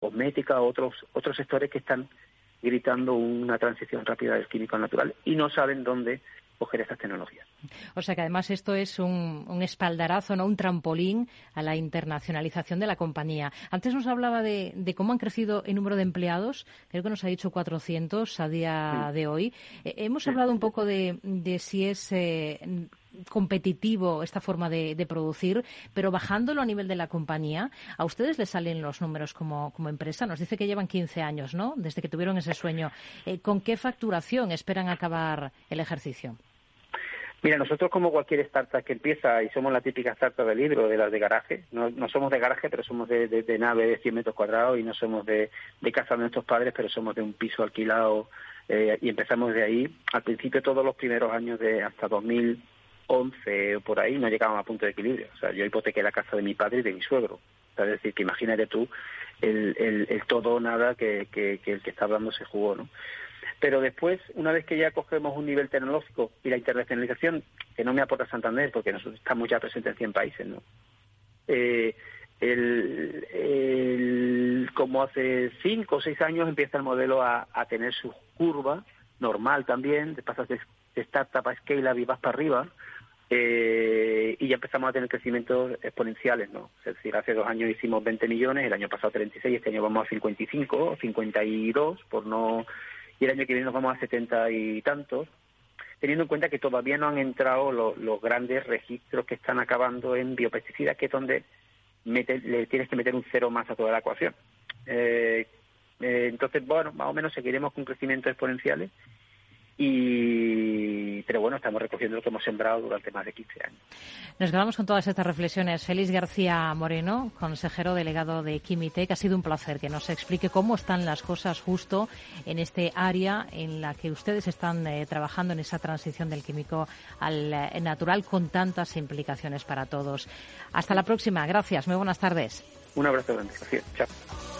cosmética, otros, otros sectores que están gritando una transición rápida del químico al natural y no saben dónde coger estas tecnologías. O sea que además esto es un, un, espaldarazo, no un trampolín a la internacionalización de la compañía. Antes nos hablaba de, de cómo han crecido el número de empleados, creo que nos ha dicho 400 a día de hoy. Eh, hemos hablado un poco de, de si es eh, competitivo esta forma de, de, producir, pero bajándolo a nivel de la compañía, ¿a ustedes les salen los números como, como empresa? Nos dice que llevan 15 años, ¿no? Desde que tuvieron ese sueño. Eh, ¿Con qué facturación esperan acabar el ejercicio? Mira, nosotros como cualquier startup que empieza, y somos la típica startup de libro, de las de garaje, no, no somos de garaje, pero somos de, de, nave de 100 metros cuadrados, y no somos de, de casa de nuestros padres, pero somos de un piso alquilado, eh, y empezamos de ahí. Al principio, todos los primeros años de hasta 2011 o por ahí, no llegábamos a punto de equilibrio. O sea, yo hipotequé la casa de mi padre y de mi suegro. es decir, que imagínate tú el, el, el todo o nada que, que, el que está hablando se jugó, ¿no? Pero después, una vez que ya cogemos un nivel tecnológico y la internacionalización, que no me aporta Santander, porque nosotros estamos ya presentes en 100 países, ¿no? Eh, el, el, como hace cinco o seis años empieza el modelo a, a tener su curva normal también, de pasas de, de startup a scale y vas para arriba, eh, y ya empezamos a tener crecimientos exponenciales, ¿no? Es decir, hace dos años hicimos 20 millones, el año pasado 36, este año vamos a 55, 52, por no y el año que viene nos vamos a setenta y tantos, teniendo en cuenta que todavía no han entrado los, los grandes registros que están acabando en biopesticidas, que es donde le tienes que meter un cero más a toda la ecuación. Eh, eh, entonces, bueno, más o menos seguiremos con crecimientos exponenciales y pero bueno, estamos recogiendo lo que hemos sembrado durante más de 15 años. Nos quedamos con todas estas reflexiones. Félix García Moreno, consejero delegado de Quimitec, ha sido un placer que nos explique cómo están las cosas justo en este área en la que ustedes están eh, trabajando en esa transición del químico al eh, natural con tantas implicaciones para todos. Hasta la próxima. Gracias. Muy buenas tardes. Un abrazo grande. Gracias. Chao.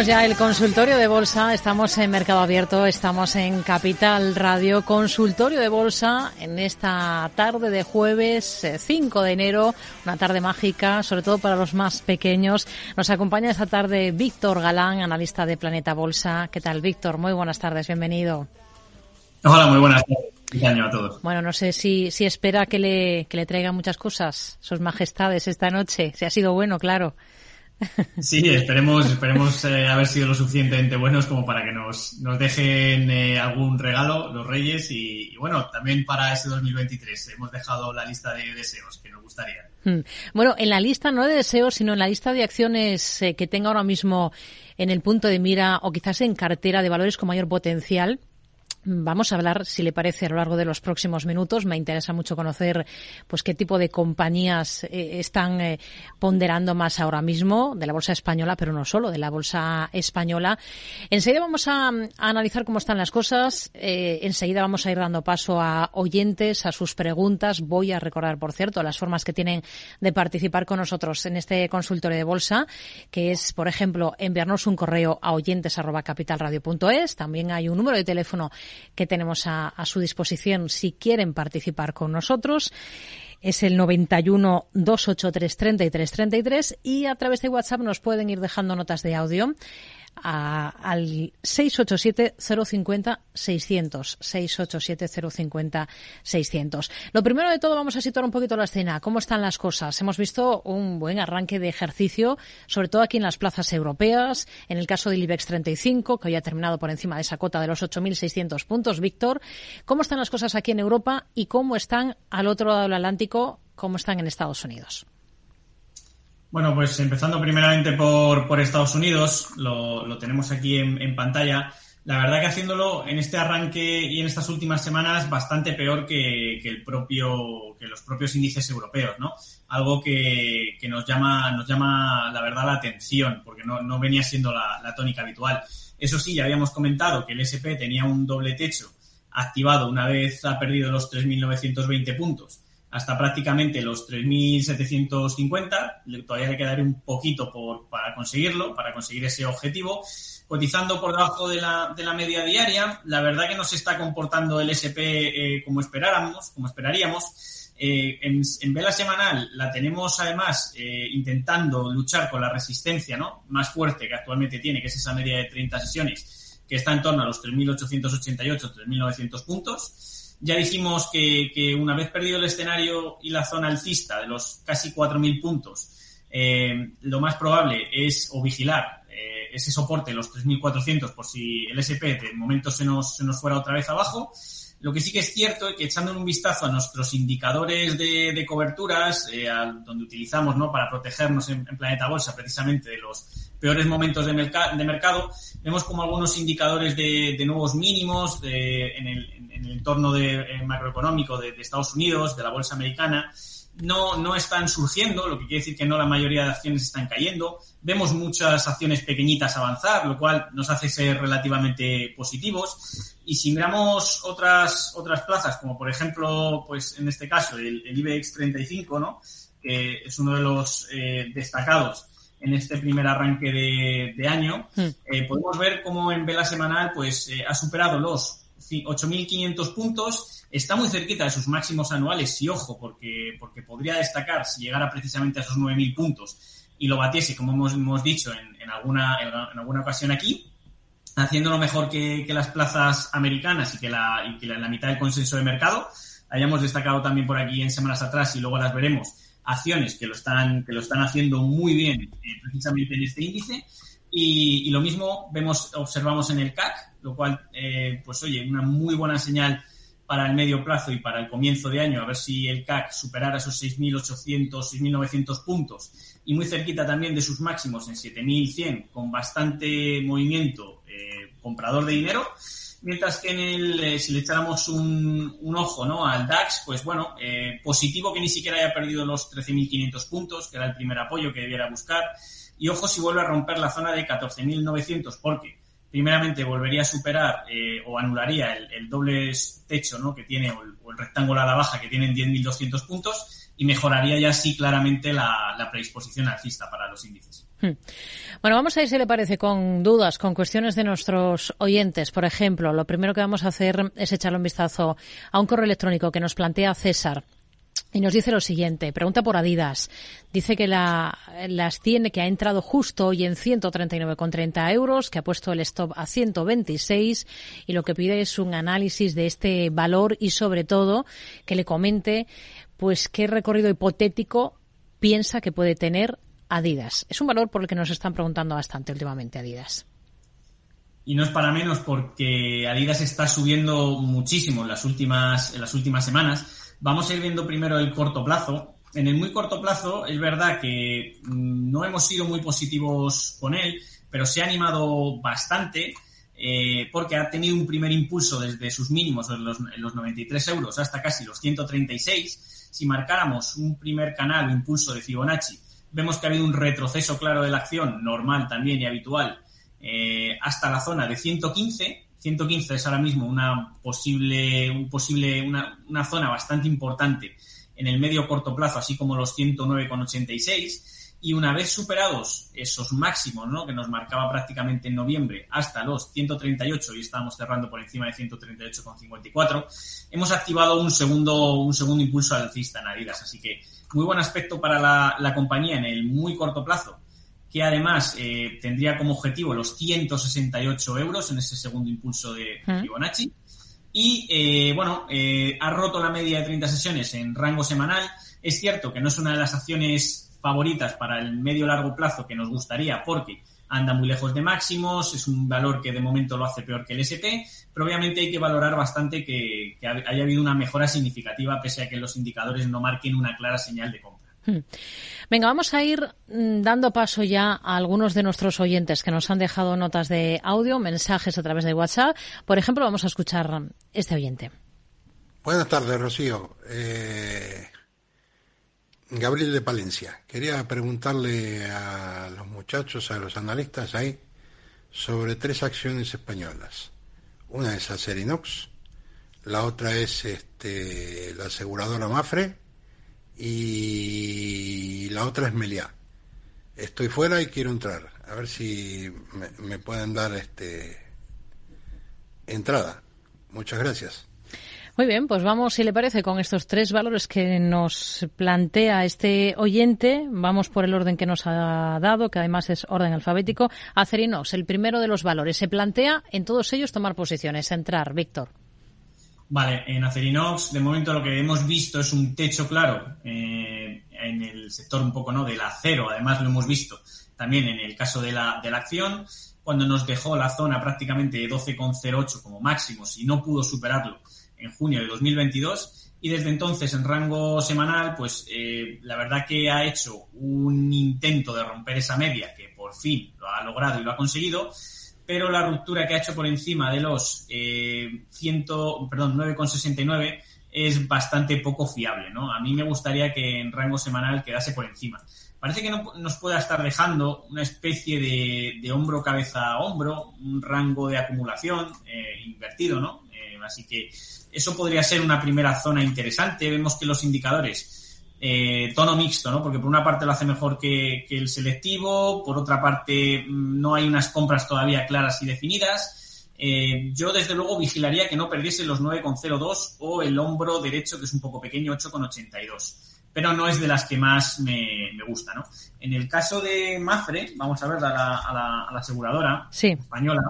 Arrancamos ya el consultorio de bolsa. Estamos en Mercado Abierto, estamos en Capital Radio. Consultorio de bolsa en esta tarde de jueves 5 de enero, una tarde mágica, sobre todo para los más pequeños. Nos acompaña esta tarde Víctor Galán, analista de Planeta Bolsa. ¿Qué tal, Víctor? Muy buenas tardes, bienvenido. Hola, muy buenas tardes. Feliz año a todos. Bueno, no sé si, si espera que le, que le traiga muchas cosas, sus majestades, esta noche. Si ha sido bueno, claro. Sí, esperemos, esperemos eh, haber sido lo suficientemente buenos como para que nos, nos dejen eh, algún regalo los Reyes y, bueno, también para ese 2023 hemos dejado la lista de deseos que nos gustaría. Bueno, en la lista no de deseos, sino en la lista de acciones eh, que tenga ahora mismo en el punto de mira o quizás en cartera de valores con mayor potencial. Vamos a hablar, si le parece, a lo largo de los próximos minutos. Me interesa mucho conocer, pues, qué tipo de compañías eh, están eh, ponderando más ahora mismo de la bolsa española, pero no solo de la bolsa española. Enseguida vamos a, analizar cómo están las cosas. Eh, enseguida vamos a ir dando paso a oyentes, a sus preguntas. Voy a recordar, por cierto, las formas que tienen de participar con nosotros en este consultorio de bolsa, que es, por ejemplo, enviarnos un correo a oyentes@capitalradio.es. También hay un número de teléfono que tenemos a, su disposición si quieren participar con nosotros. Es el 91 283 33 33 y a través de WhatsApp nos pueden ir dejando notas de audio a, al 687-050-600. 687-050-600. Lo primero de todo, vamos a situar un poquito la escena. ¿Cómo están las cosas? Hemos visto un buen arranque de ejercicio, sobre todo aquí en las plazas europeas. En el caso del IBEX 35, que hoy ha terminado por encima de esa cota de los 8.600 puntos. Víctor, ¿cómo están las cosas aquí en Europa y cómo están al otro lado del Atlántico? ¿Cómo están en Estados Unidos? Bueno, pues empezando primeramente por, por Estados Unidos, lo, lo tenemos aquí en, en, pantalla. La verdad que haciéndolo en este arranque y en estas últimas semanas bastante peor que, que el propio, que los propios índices europeos, ¿no? Algo que, que, nos llama, nos llama la verdad la atención, porque no, no venía siendo la, la tónica habitual. Eso sí, ya habíamos comentado que el SP tenía un doble techo activado una vez ha perdido los 3.920 puntos hasta prácticamente los 3.750. Todavía le quedaría un poquito por, para conseguirlo, para conseguir ese objetivo. Cotizando por debajo de la, de la media diaria, la verdad que no se está comportando el SP eh, como esperáramos, como esperaríamos. Eh, en, en, vela semanal la tenemos además eh, intentando luchar con la resistencia ¿no? más fuerte que actualmente tiene, que es esa media de 30 sesiones, que está en torno a los 3.888, 3.900 puntos. Ya dijimos que, una vez perdido el escenario y la zona alcista de los casi 4.000 puntos, eh, lo más probable es o vigilar eh, ese soporte, los 3.400, por si el SP de momento se nos, se nos fuera otra vez abajo. Lo que sí que es cierto es que echando un vistazo a nuestros indicadores de, coberturas, eh, donde utilizamos ¿no? para protegernos en, Planeta Bolsa precisamente de los peores momentos de, merc de mercado, vemos como algunos indicadores de, nuevos mínimos de, en, el, en, el, entorno eh, macroeconómico de, de, Estados Unidos, de la bolsa americana, no, no están surgiendo, lo que quiere decir que no la mayoría de acciones están cayendo. Vemos muchas acciones pequeñitas avanzar, lo cual nos hace ser relativamente positivos. Y si miramos otras, otras plazas, como por ejemplo, pues en este caso, el, el IBEX 35, ¿no? que es uno de los eh, destacados en este primer arranque de, de año, mm. eh, podemos ver cómo en vela semanal pues eh, ha superado los 8.500 puntos, está muy cerquita de sus máximos anuales y ojo, porque, porque podría destacar si llegara precisamente a esos 9.000 puntos y lo batiese, como hemos, hemos dicho en, en, alguna, en, en, alguna ocasión aquí, haciéndolo mejor que, que las plazas americanas y que, la, y que la, la mitad del consenso de mercado. Hayamos destacado también por aquí en semanas atrás y luego las veremos acciones que lo están, que lo están haciendo muy bien eh, precisamente en este índice. Y, lo mismo vemos, observamos en el CAC, lo cual, eh, pues oye, una muy buena señal para el medio plazo y para el comienzo de año, a ver si el CAC superara esos 6.800, 6.900 puntos y muy cerquita también de sus máximos en 7.100, con bastante movimiento eh, comprador de dinero. Mientras que en el, eh, si le echáramos un, un, ojo ¿no? al DAX, pues bueno, eh, positivo que ni siquiera haya perdido los 13.500 puntos, que era el primer apoyo que debiera buscar. Y ojo si vuelve a romper la zona de 14.900, porque primeramente volvería a superar eh, o anularía el, el, doble techo ¿no? que tiene, o el, o el rectángulo a la baja que tiene en 10.200 puntos, y mejoraría ya sí claramente la, la predisposición alcista para los índices. Hmm. Bueno, vamos a ir, si le parece, con dudas, con cuestiones de nuestros oyentes. Por ejemplo, lo primero que vamos a hacer es echarle un vistazo a un correo electrónico que nos plantea César. Y nos dice lo siguiente, pregunta por Adidas. Dice que la, las tiene, que ha entrado justo hoy en 139,30 euros, que ha puesto el stop a 126 y lo que pide es un análisis de este valor y sobre todo que le comente pues qué recorrido hipotético piensa que puede tener Adidas. Es un valor por el que nos están preguntando bastante últimamente Adidas. Y no es para menos porque Adidas está subiendo muchísimo en las últimas, en las últimas semanas. Vamos a ir viendo primero el corto plazo. En el muy corto plazo es verdad que mm, no hemos sido muy positivos con él, pero se ha animado bastante eh, porque ha tenido un primer impulso desde sus mínimos en los, los 93 euros hasta casi los 136. Si marcáramos un primer canal o impulso de Fibonacci Vemos que ha habido un retroceso claro de la acción, normal también y habitual, eh, hasta la zona de 115. 115 es ahora mismo una posible, un posible, una, una zona bastante importante en el medio corto plazo, así como los 109,86. y una vez superados esos máximos ¿no? que nos marcaba prácticamente en noviembre hasta los 138 y estábamos cerrando por encima de 138,54, hemos activado un segundo, un segundo impulso alcista en Adidas. Así que muy buen aspecto para la, la compañía en el muy corto plazo, que además eh, tendría como objetivo los 168 euros en ese segundo impulso de mm. Fibonacci. Y eh, bueno, eh, ha roto la media de 30 sesiones en rango semanal. Es cierto que no es una de las acciones favoritas para el medio largo plazo que nos gustaría porque anda muy lejos de máximos, es un valor que de momento lo hace peor que el SP, pero obviamente hay que valorar bastante que, haya habido una mejora significativa pese a que los indicadores no marquen una clara señal de compra. Hmm. Venga, vamos a ir mm, dando paso ya a algunos de nuestros oyentes que nos han dejado notas de audio, mensajes a través de WhatsApp. Por ejemplo, vamos a escuchar este oyente. Buenas tardes, Rocío. Eh, Gabriel de Palencia. Quería preguntarle a los muchachos, a los analistas ahí, sobre tres acciones españolas. Una es Acerinox, la otra es este, la aseguradora Mafre y la otra es Meliá. Estoy fuera y quiero entrar. A ver si me, me pueden dar este entrada. Muchas gracias. Muy bien, pues vamos, si le parece, con estos tres valores que nos plantea este oyente. Vamos por el orden que nos ha dado, que además es orden alfabético. Acerinox, el primero de los valores. Se plantea en todos ellos tomar posiciones, entrar. Víctor. Vale, en Acerinox, de momento lo que hemos visto es un techo claro eh, en el sector un poco no del acero. Además, lo hemos visto también en el caso de la, de la acción, cuando nos dejó la zona prácticamente de 12,08 como máximo, si no pudo superarlo en junio de 2022 y desde entonces en rango semanal, pues eh, la verdad que ha hecho un intento de romper esa media que por fin lo ha logrado y lo ha conseguido, pero la ruptura que ha hecho por encima de los eh, 100, perdón, 9,69 es bastante poco fiable, ¿no? A mí me gustaría que en rango semanal quedase por encima. Parece que no, nos pueda estar dejando una especie de, de hombro, cabeza, hombro, un rango de acumulación eh, invertido, ¿no? Así que eso podría ser una primera zona interesante. Vemos que los indicadores, eh, tono mixto, ¿no? Porque por una parte lo hace mejor que, el selectivo, por otra parte mm, no hay unas compras todavía claras y definidas. Eh, yo, desde luego, vigilaría que no perdiese los 9,02 o el hombro derecho, que es un poco pequeño, 8,82. Pero no es de las que más me, gusta, ¿no? En el caso de Mafre, vamos a ver a la, a la, aseguradora española,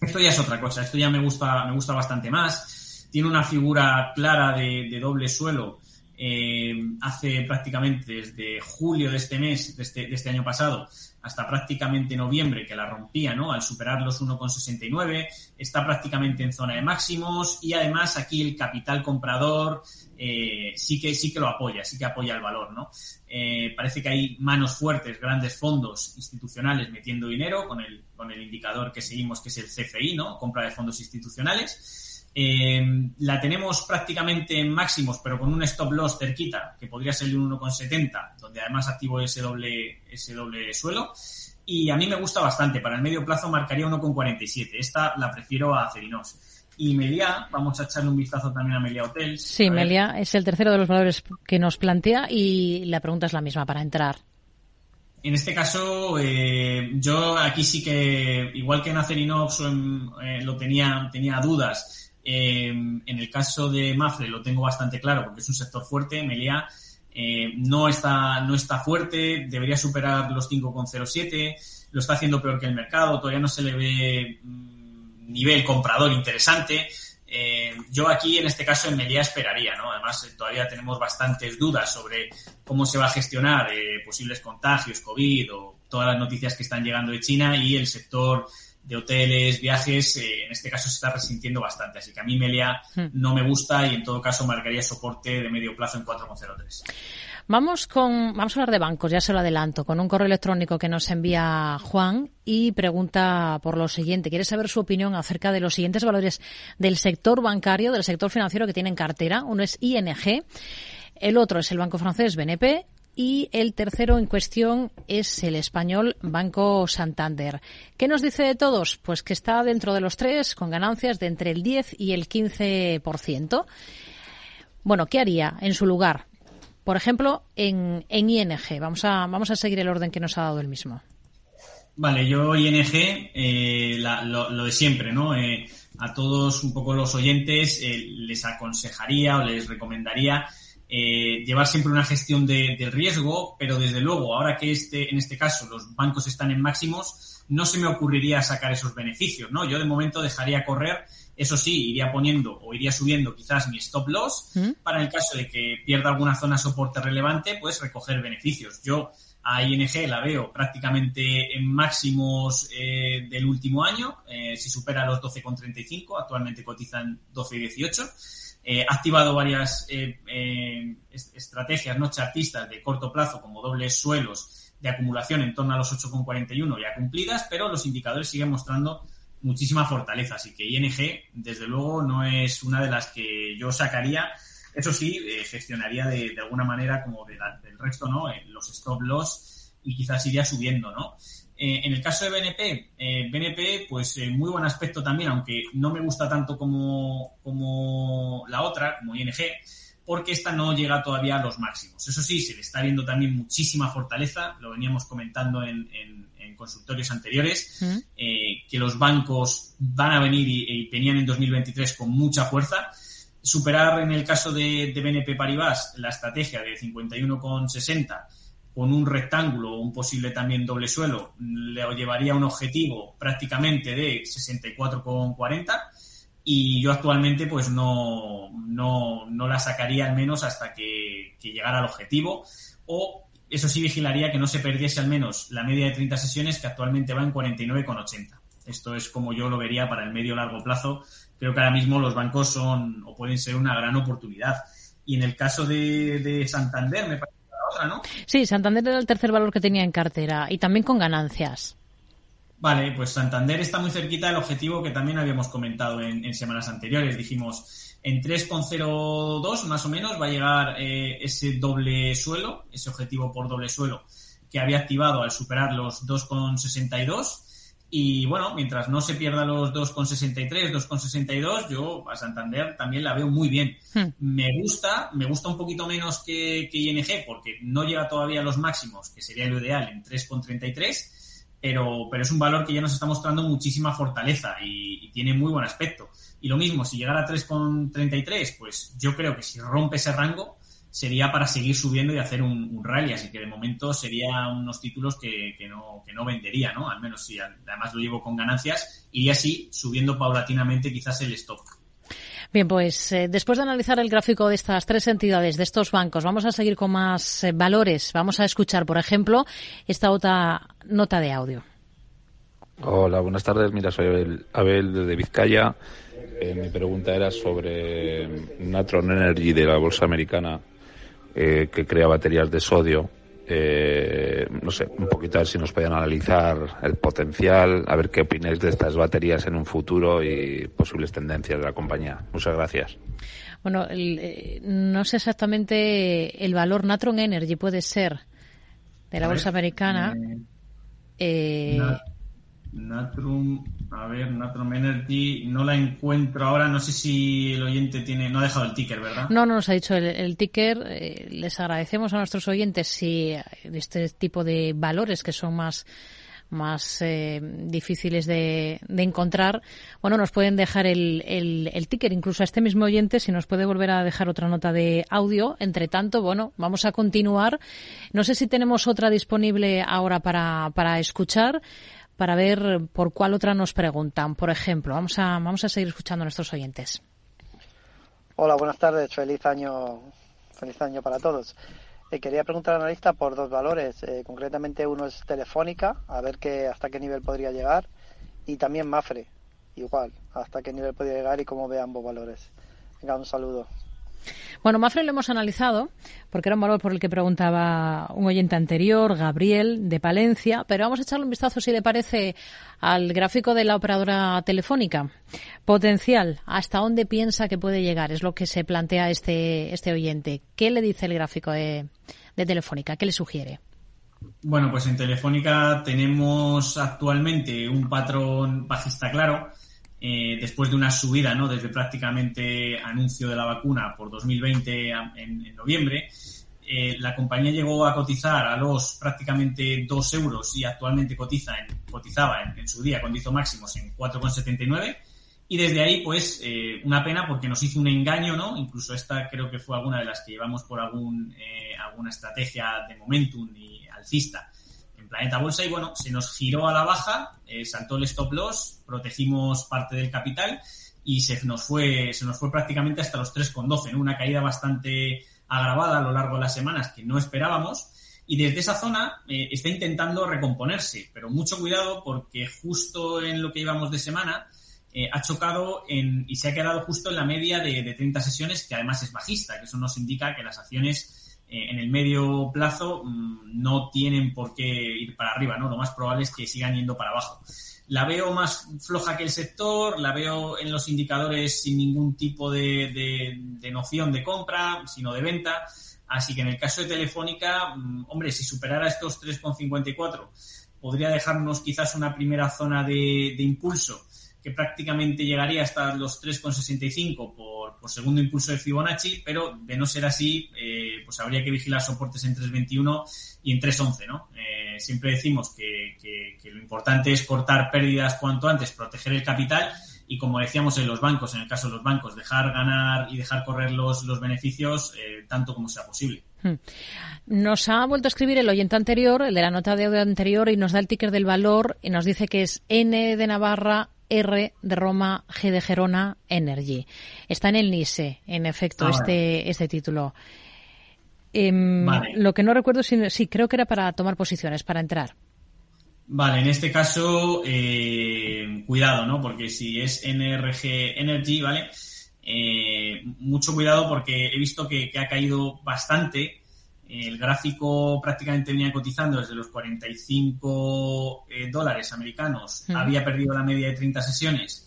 esto ya es otra cosa, esto ya me gusta, me gusta bastante más tiene una figura clara de, doble suelo. Eh, hace prácticamente desde julio de este mes, de este, de este, año pasado, hasta prácticamente noviembre, que la rompía, ¿no? Al superar los 1,69, está prácticamente en zona de máximos y además aquí el capital comprador eh, sí que sí que lo apoya, sí que apoya el valor, ¿no? Eh, parece que hay manos fuertes, grandes fondos institucionales metiendo dinero con el, con el indicador que seguimos, que es el CFI, ¿no? Compra de fondos institucionales. Eh, la tenemos prácticamente en máximos, pero con un stop loss cerquita, que podría ser un 1,70, donde además activo ese doble, ese doble suelo. Y a mí me gusta bastante. Para el medio plazo marcaría 1,47. Esta la prefiero a Cerinos. Y Melia, vamos a echarle un vistazo también a Melia Hotels. Sí, Melia es el tercero de los valores que nos plantea y la pregunta es la misma para entrar. En este caso, eh, yo aquí sí que, igual que en Acerinox eh, lo tenía, tenía dudas, eh, en el caso de Mafre lo tengo bastante claro porque es un sector fuerte. Melia eh, no, está, no está fuerte, debería superar los 5,07, lo está haciendo peor que el mercado, todavía no se le ve mm, nivel comprador interesante. Eh, yo aquí, en este caso, en Melia esperaría, ¿no? Además, todavía tenemos bastantes dudas sobre cómo se va a gestionar posibles contagios, COVID o todas las noticias que están llegando de China y el sector de hoteles, viajes, eh, en este caso se está resintiendo bastante. Así que a mí Melia hmm. no me gusta y en todo caso marcaría soporte de medio plazo en 4,03. Vamos con, vamos a hablar de bancos, ya se lo adelanto, con un correo electrónico que nos envía Juan y pregunta por lo siguiente. Quiere saber su opinión acerca de los siguientes valores del sector bancario, del sector financiero que tiene en cartera. Uno es ING, el otro es el Banco Francés BNP y el tercero en cuestión es el español Banco Santander. ¿Qué nos dice de todos? Pues que está dentro de los tres con ganancias de entre el 10 y el 15%. Bueno, ¿qué haría en su lugar? Por ejemplo, en, en ING. Vamos a, vamos a seguir el orden que nos ha dado el mismo. Vale, yo ING, eh, lo, de siempre, ¿no? Eh, a todos un poco los oyentes eh, les aconsejaría o les recomendaría eh, llevar siempre una gestión de, del riesgo, pero desde luego, ahora que este, en este caso los bancos están en máximos, no se me ocurriría sacar esos beneficios, ¿no? Yo de momento dejaría correr, eso sí, iría poniendo o iría subiendo quizás mi stop loss ¿Mm? para el caso de que pierda alguna zona soporte relevante, pues recoger beneficios. Yo a ING la veo prácticamente en máximos eh, del último año, eh, si supera los 12,35, actualmente cotizan 12,18 eh, ha activado varias eh, eh, estrategias no chartistas de corto plazo como dobles suelos de acumulación en torno a los 8,41 ya cumplidas, pero los indicadores siguen mostrando muchísima fortaleza. Así que ING, desde luego, no es una de las que yo sacaría. Eso sí, gestionaría de, alguna manera como del resto, ¿no? los stop loss y quizás iría subiendo, ¿no? Eh, en el caso de BNP, eh, BNP, pues eh, muy buen aspecto también, aunque no me gusta tanto como, como la otra, como ING, porque esta no llega todavía a los máximos. Eso sí, se le está viendo también muchísima fortaleza, lo veníamos comentando en, en, consultorios anteriores, que los bancos van a venir y, venían en 2023 con mucha fuerza. Superar en el caso de, de BNP Paribas la estrategia de 51,60 con un rectángulo o un posible también doble suelo, le llevaría un objetivo prácticamente de 64,40 y yo actualmente pues no, no, no, la sacaría al menos hasta que, llegara al objetivo o eso sí vigilaría que no se perdiese al menos la media de 30 sesiones que actualmente va en 49,80. Esto es como yo lo vería para el medio largo plazo. Creo que ahora mismo los bancos son o pueden ser una gran oportunidad. Y en el caso de, de Santander, me parece Sí, Santander era el tercer valor que tenía en cartera y también con ganancias. Vale, pues Santander está muy cerquita del objetivo que también habíamos comentado en, semanas anteriores. Dijimos, en 3,02 más o menos va a llegar eh, ese doble suelo, ese objetivo por doble suelo que había activado al superar los 2,62 y bueno, mientras no se pierda los 2,63, 2,62, yo a Santander también la veo muy bien. Hmm. Me gusta, me gusta un poquito menos que, ING porque no llega todavía a los máximos, que sería lo ideal en 3,33, pero, pero es un valor que ya nos está mostrando muchísima fortaleza y, y tiene muy buen aspecto. Y lo mismo, si llegara a 3,33, pues yo creo que si rompe ese rango, sería para seguir subiendo y hacer un, rally, así que de momento sería unos títulos que, no, que no vendería, ¿no? Al menos si además lo llevo con ganancias, y así subiendo paulatinamente quizás el stock. Bien, pues eh, después de analizar el gráfico de estas tres entidades, de estos bancos, vamos a seguir con más eh, valores. Vamos a escuchar, por ejemplo, esta otra nota de audio. Hola, buenas tardes. Mira, soy Abel, de Vizcaya. Eh, mi pregunta era sobre Natron Energy de la bolsa americana eh, que crea baterías de sodio. Eh, no sé, un poquito a ver si nos pueden analizar el potencial, a ver qué opináis de estas baterías en un futuro y posibles tendencias de la compañía. Muchas gracias. Bueno, eh, no sé exactamente el valor Natron Energy puede ser de la bolsa americana. Eh, Natrum, a ver, Natrum Energy, no la encuentro ahora, no sé si el oyente tiene, no ha dejado el ticker, ¿verdad? No, no nos ha dicho el, ticker. Eh, les agradecemos a nuestros oyentes si este tipo de valores que son más más eh, difíciles de, encontrar, bueno, nos pueden dejar el, el, el, ticker, incluso a este mismo oyente, si nos puede volver a dejar otra nota de audio. Entre tanto, bueno, vamos a continuar. No sé si tenemos otra disponible ahora para, para escuchar para ver por cuál otra nos preguntan. Por ejemplo, vamos a, vamos a seguir escuchando a nuestros oyentes. Hola, buenas tardes. Feliz año, feliz año para todos. Eh, quería preguntar al analista por dos valores. Eh, concretamente, uno es Telefónica, a ver qué, hasta qué nivel podría llegar, y también Mafre, igual, hasta qué nivel podría llegar y cómo ve ambos valores. Venga, un saludo. Bueno, Mafre lo hemos analizado porque era un valor por el que preguntaba un oyente anterior, Gabriel, de Palencia, pero vamos a echarle un vistazo, si le parece, al gráfico de la operadora telefónica. Potencial, ¿hasta dónde piensa que puede llegar? Es lo que se plantea este, este oyente. ¿Qué le dice el gráfico de, de Telefónica? ¿Qué le sugiere? Bueno, pues en Telefónica tenemos actualmente un patrón bajista claro eh, después de una subida, ¿no? Desde prácticamente anuncio de la vacuna por 2020 en, noviembre, eh, la compañía llegó a cotizar a los prácticamente 2 euros y actualmente cotiza en, cotizaba en, su día cuando hizo máximos en 4,79 y desde ahí pues eh, una pena porque nos hizo un engaño, ¿no? Incluso esta creo que fue alguna de las que llevamos por algún, alguna estrategia de momentum y alcista Planeta Bolsa y bueno, se nos giró a la baja, saltó el stop loss, protegimos parte del capital y se nos fue, se nos fue prácticamente hasta los 3,12, ¿no? Una caída bastante agravada a lo largo de las semanas que no esperábamos y desde esa zona eh, está intentando recomponerse, pero mucho cuidado porque justo en lo que íbamos de semana eh, ha chocado en, y se ha quedado justo en la media de, de, 30 sesiones, que además es bajista, que eso nos indica que las acciones eh, en el medio plazo mmm, no tienen por qué ir para arriba, ¿no? Lo más probable es que sigan yendo para abajo la veo más floja que el sector, la veo en los indicadores sin ningún tipo de, de, noción de compra, sino de venta. Así que en el caso de Telefónica, mm, hombre, si superara estos 3,54, podría dejarnos quizás una primera zona de, de impulso prácticamente llegaría hasta los 3,65 por, por segundo impulso de Fibonacci, pero de no ser así, eh, pues habría que vigilar soportes en 3,21 y en 3,11, ¿no? Eh, siempre decimos que, lo importante es cortar pérdidas cuanto antes, proteger el capital y como decíamos en los bancos, en el caso de los bancos, dejar ganar y dejar correr los, los beneficios eh, tanto como sea posible. Hmm. Nos ha vuelto a escribir el oyente anterior, el de la nota de audio anterior, y nos da el ticker del valor y nos dice que es N de Navarra R de Roma, G de Gerona, Energy. Está en el NISE, en efecto, ah, este, este título. Eh, vale. Lo que no recuerdo, si, sí, creo que era para tomar posiciones, para entrar. Vale, en este caso, eh, cuidado, ¿no? Porque si es NRG Energy, ¿vale? Eh, mucho cuidado porque he visto que, que ha caído bastante el gráfico prácticamente venía cotizando desde los 45 eh, dólares americanos, mm. había perdido la media de 30 sesiones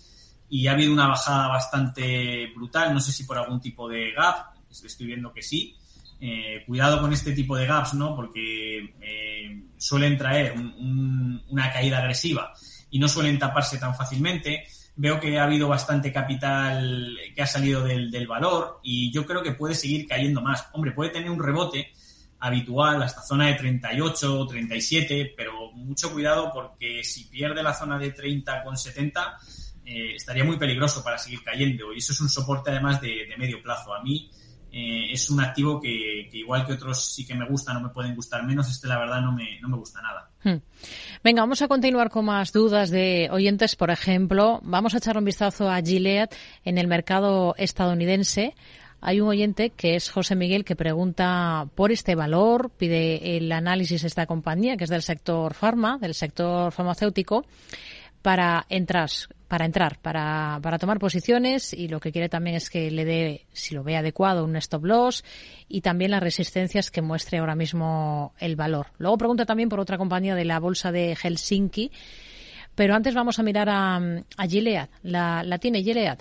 y ha habido una bajada bastante brutal, no sé si por algún tipo de gap, estoy viendo que sí. Eh, cuidado con este tipo de gaps, ¿no? Porque eh, suelen traer un, un, una caída agresiva y no suelen taparse tan fácilmente. Veo que ha habido bastante capital que ha salido del, del valor y yo creo que puede seguir cayendo más. Hombre, puede tener un rebote, habitual hasta zona de 38 o 37, pero mucho cuidado porque si pierde la zona de 30 con 70 eh, estaría muy peligroso para seguir cayendo y eso es un soporte además de, de medio plazo. A mí eh, es un activo que, que, igual que otros sí que me gustan no me pueden gustar menos, este la verdad no me, no me gusta nada. Hmm. Venga, vamos a continuar con más dudas de oyentes. Por ejemplo, vamos a echar un vistazo a Gilead en el mercado estadounidense. Hay un oyente que es José Miguel que pregunta por este valor, pide el análisis de esta compañía, que es del sector farma, del sector farmacéutico, para entrar, para entrar, para, para tomar posiciones y lo que quiere también es que le dé, si lo ve adecuado, un stop loss y también las resistencias que muestre ahora mismo el valor. Luego pregunta también por otra compañía de la bolsa de Helsinki, pero antes vamos a mirar a, a Gilead. ¿La, la tiene Gilead?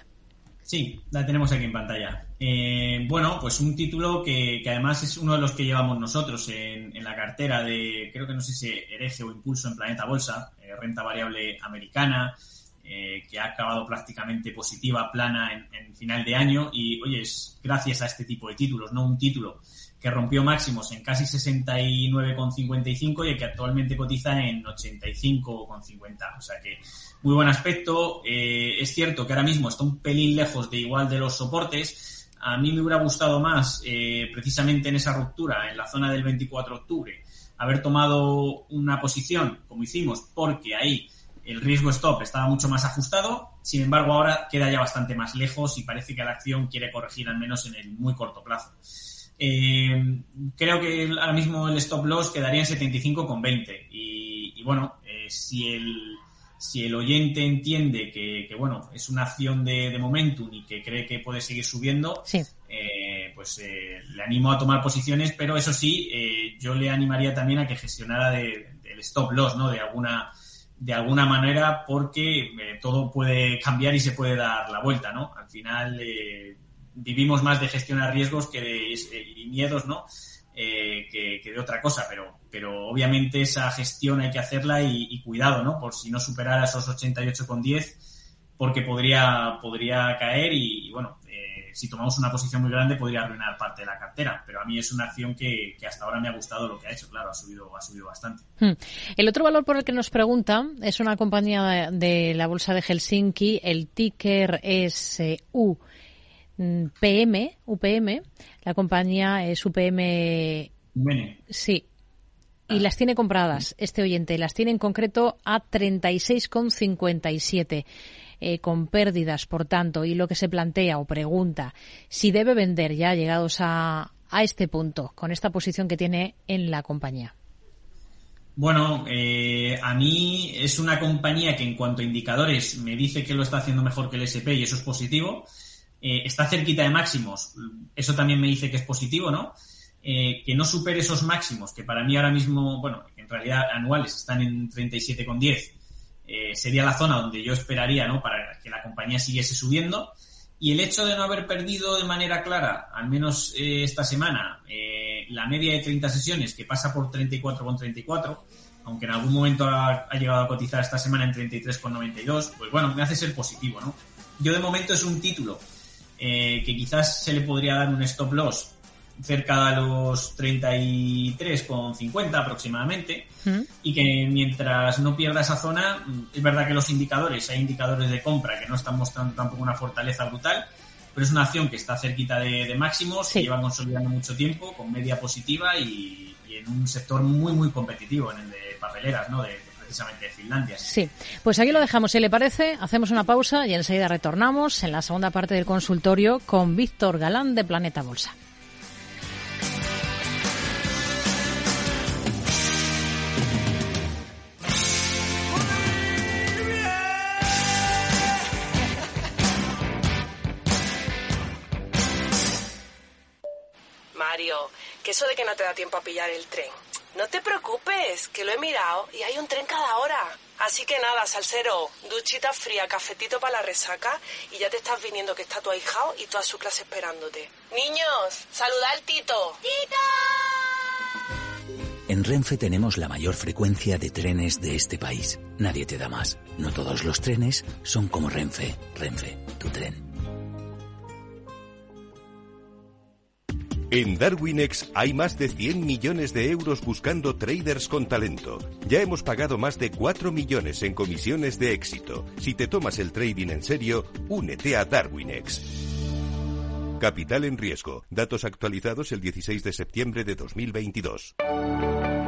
Sí, la tenemos aquí en pantalla. Eh, bueno, pues un título que, que, además es uno de los que llevamos nosotros en, en, la cartera de, creo que no sé si hereje o impulso en Planeta Bolsa, eh, renta variable americana, eh, que ha acabado prácticamente positiva, plana en, en, final de año. Y oye, es gracias a este tipo de títulos, no un título que rompió máximos en casi 69,55 y que actualmente cotiza en 85,50. O sea que muy buen aspecto. Eh, es cierto que ahora mismo está un pelín lejos de igual de los soportes. A mí me hubiera gustado más, eh, precisamente en esa ruptura, en la zona del 24 de octubre, haber tomado una posición, como hicimos, porque ahí el riesgo stop estaba mucho más ajustado. Sin embargo, ahora queda ya bastante más lejos y parece que la acción quiere corregir al menos en el muy corto plazo. Eh, creo que ahora mismo el stop loss quedaría en 75,20 y, y bueno, eh, si el si el oyente entiende que, que bueno es una acción de, de, momentum y que cree que puede seguir subiendo, sí. eh, pues eh, le animo a tomar posiciones, pero eso sí, eh, yo le animaría también a que gestionara de, del stop loss, ¿no? De alguna de alguna manera, porque eh, todo puede cambiar y se puede dar la vuelta, ¿no? Al final eh, vivimos más de gestionar riesgos que de, y miedos, ¿no? Eh, que, que, de otra cosa, pero, pero obviamente esa gestión hay que hacerla y, cuidado, ¿no? Por si no superara esos 88,10, porque podría, podría caer y, bueno, eh, si tomamos una posición muy grande podría arruinar parte de la cartera, pero a mí es una acción que, hasta ahora me ha gustado lo que ha hecho, claro, ha subido, ha subido bastante. Hmm. El otro valor por el que nos pregunta es una compañía de la bolsa de Helsinki, el ticker es eh, UPM, UPM, la compañía es UPM. Sí, y las tiene compradas, este oyente, las tiene en concreto a 36,57. Eh, con pérdidas, por tanto, y lo que se plantea o pregunta, si debe vender ya llegados a, a este punto, con esta posición que tiene en la compañía. Bueno, eh, a mí es una compañía que en cuanto a indicadores me dice que lo está haciendo mejor que el SP y eso es positivo. Eh, está cerquita de máximos, eso también me dice que es positivo, ¿no? Eh, que no supere esos máximos, que para mí ahora mismo, bueno, en realidad anuales están en 37,10, eh, sería la zona donde yo esperaría, ¿no? Para que la compañía siguiese subiendo. Y el hecho de no haber perdido de manera clara, al menos eh, esta semana, la media de 30 sesiones, que pasa por 34,34, aunque en algún momento ha, llegado a cotizar esta semana en 33,92, pues bueno, me hace ser positivo, ¿no? Yo de momento es un título que quizás se le podría dar un stop loss cerca de los 33,50 aproximadamente, y que mientras no pierda esa zona, mm, es verdad que los indicadores, hay indicadores de compra que no están mostrando tampoco una fortaleza brutal, pero es una acción que está cerquita de, máximos, que lleva consolidando mucho tiempo, con media positiva y, en un sector muy, muy competitivo, en el de papeleras, ¿no? De, precisamente de Finlandia. Sí, pues aquí lo dejamos. Si le parece, hacemos una pausa y enseguida retornamos en la segunda parte del consultorio con Víctor Galán de Planeta Bolsa. que eso de que no te da tiempo a pillar el tren. No te preocupes, que lo he mirado y hay un tren cada hora. Así que nada, salsero, duchita fría, cafetito para la resaca y ya te estás viniendo que está tu ahijao y toda su clase esperándote. Niños, saluda al Tito. ¡Tito! En Renfe tenemos la mayor frecuencia de trenes de este país. Nadie te da más. No todos los trenes son como Renfe. Renfe, tu tren. En Darwinex hay más de 100 millones de euros buscando traders con talento. Ya hemos pagado más de 4 millones en comisiones de éxito. Si te tomas el trading en serio, únete a Darwinex. Capital en riesgo. Datos actualizados el 16 de septiembre de 2022.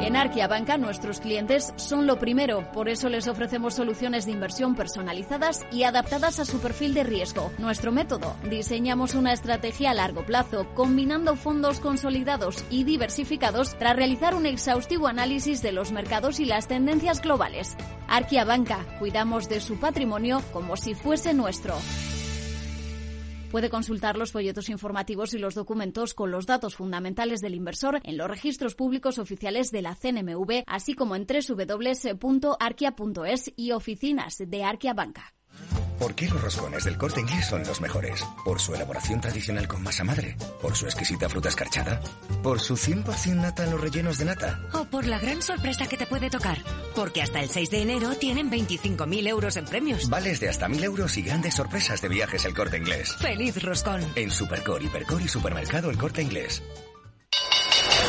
En Arquia Banca nuestros clientes son lo primero, por eso les ofrecemos soluciones de inversión personalizadas y adaptadas a su perfil de riesgo. Nuestro método, diseñamos una estrategia a largo plazo, combinando fondos consolidados y diversificados tras realizar un exhaustivo análisis de los mercados y las tendencias globales. Arquia Banca, cuidamos de su patrimonio como si fuese nuestro. Puede consultar los folletos informativos y los documentos con los datos fundamentales del inversor en los registros públicos oficiales de la CNMV, así como en www.arquia.es y oficinas de Arquia Banca. ¿Por qué los roscones del corte inglés son los mejores? ¿Por su elaboración tradicional con masa madre? ¿Por su exquisita fruta escarchada? ¿Por su 100% nata en los rellenos de nata? ¿O por la gran sorpresa que te puede tocar? Porque hasta el 6 de enero tienen 25.000 euros en premios. Vales de hasta 1.000 euros y grandes sorpresas de viajes el corte inglés. ¡Feliz roscón! En Supercor, Hipercor y Supermercado el corte inglés.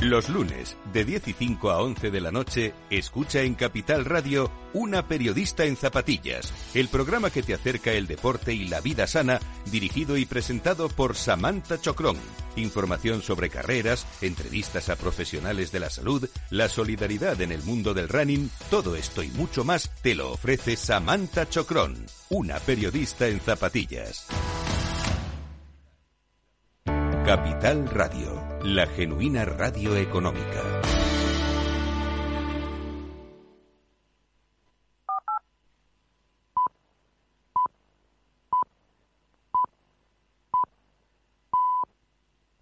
Los lunes, de 10 y 5 a 11 de la noche, escucha en Capital Radio Una periodista en zapatillas, el programa que te acerca el deporte y la vida sana, dirigido y presentado por Samantha Chocrón. Información sobre carreras, entrevistas a profesionales de la salud, la solidaridad en el mundo del running, todo esto y mucho más te lo ofrece Samantha Chocrón, una periodista en zapatillas. Capital Radio, la genuina radio económica.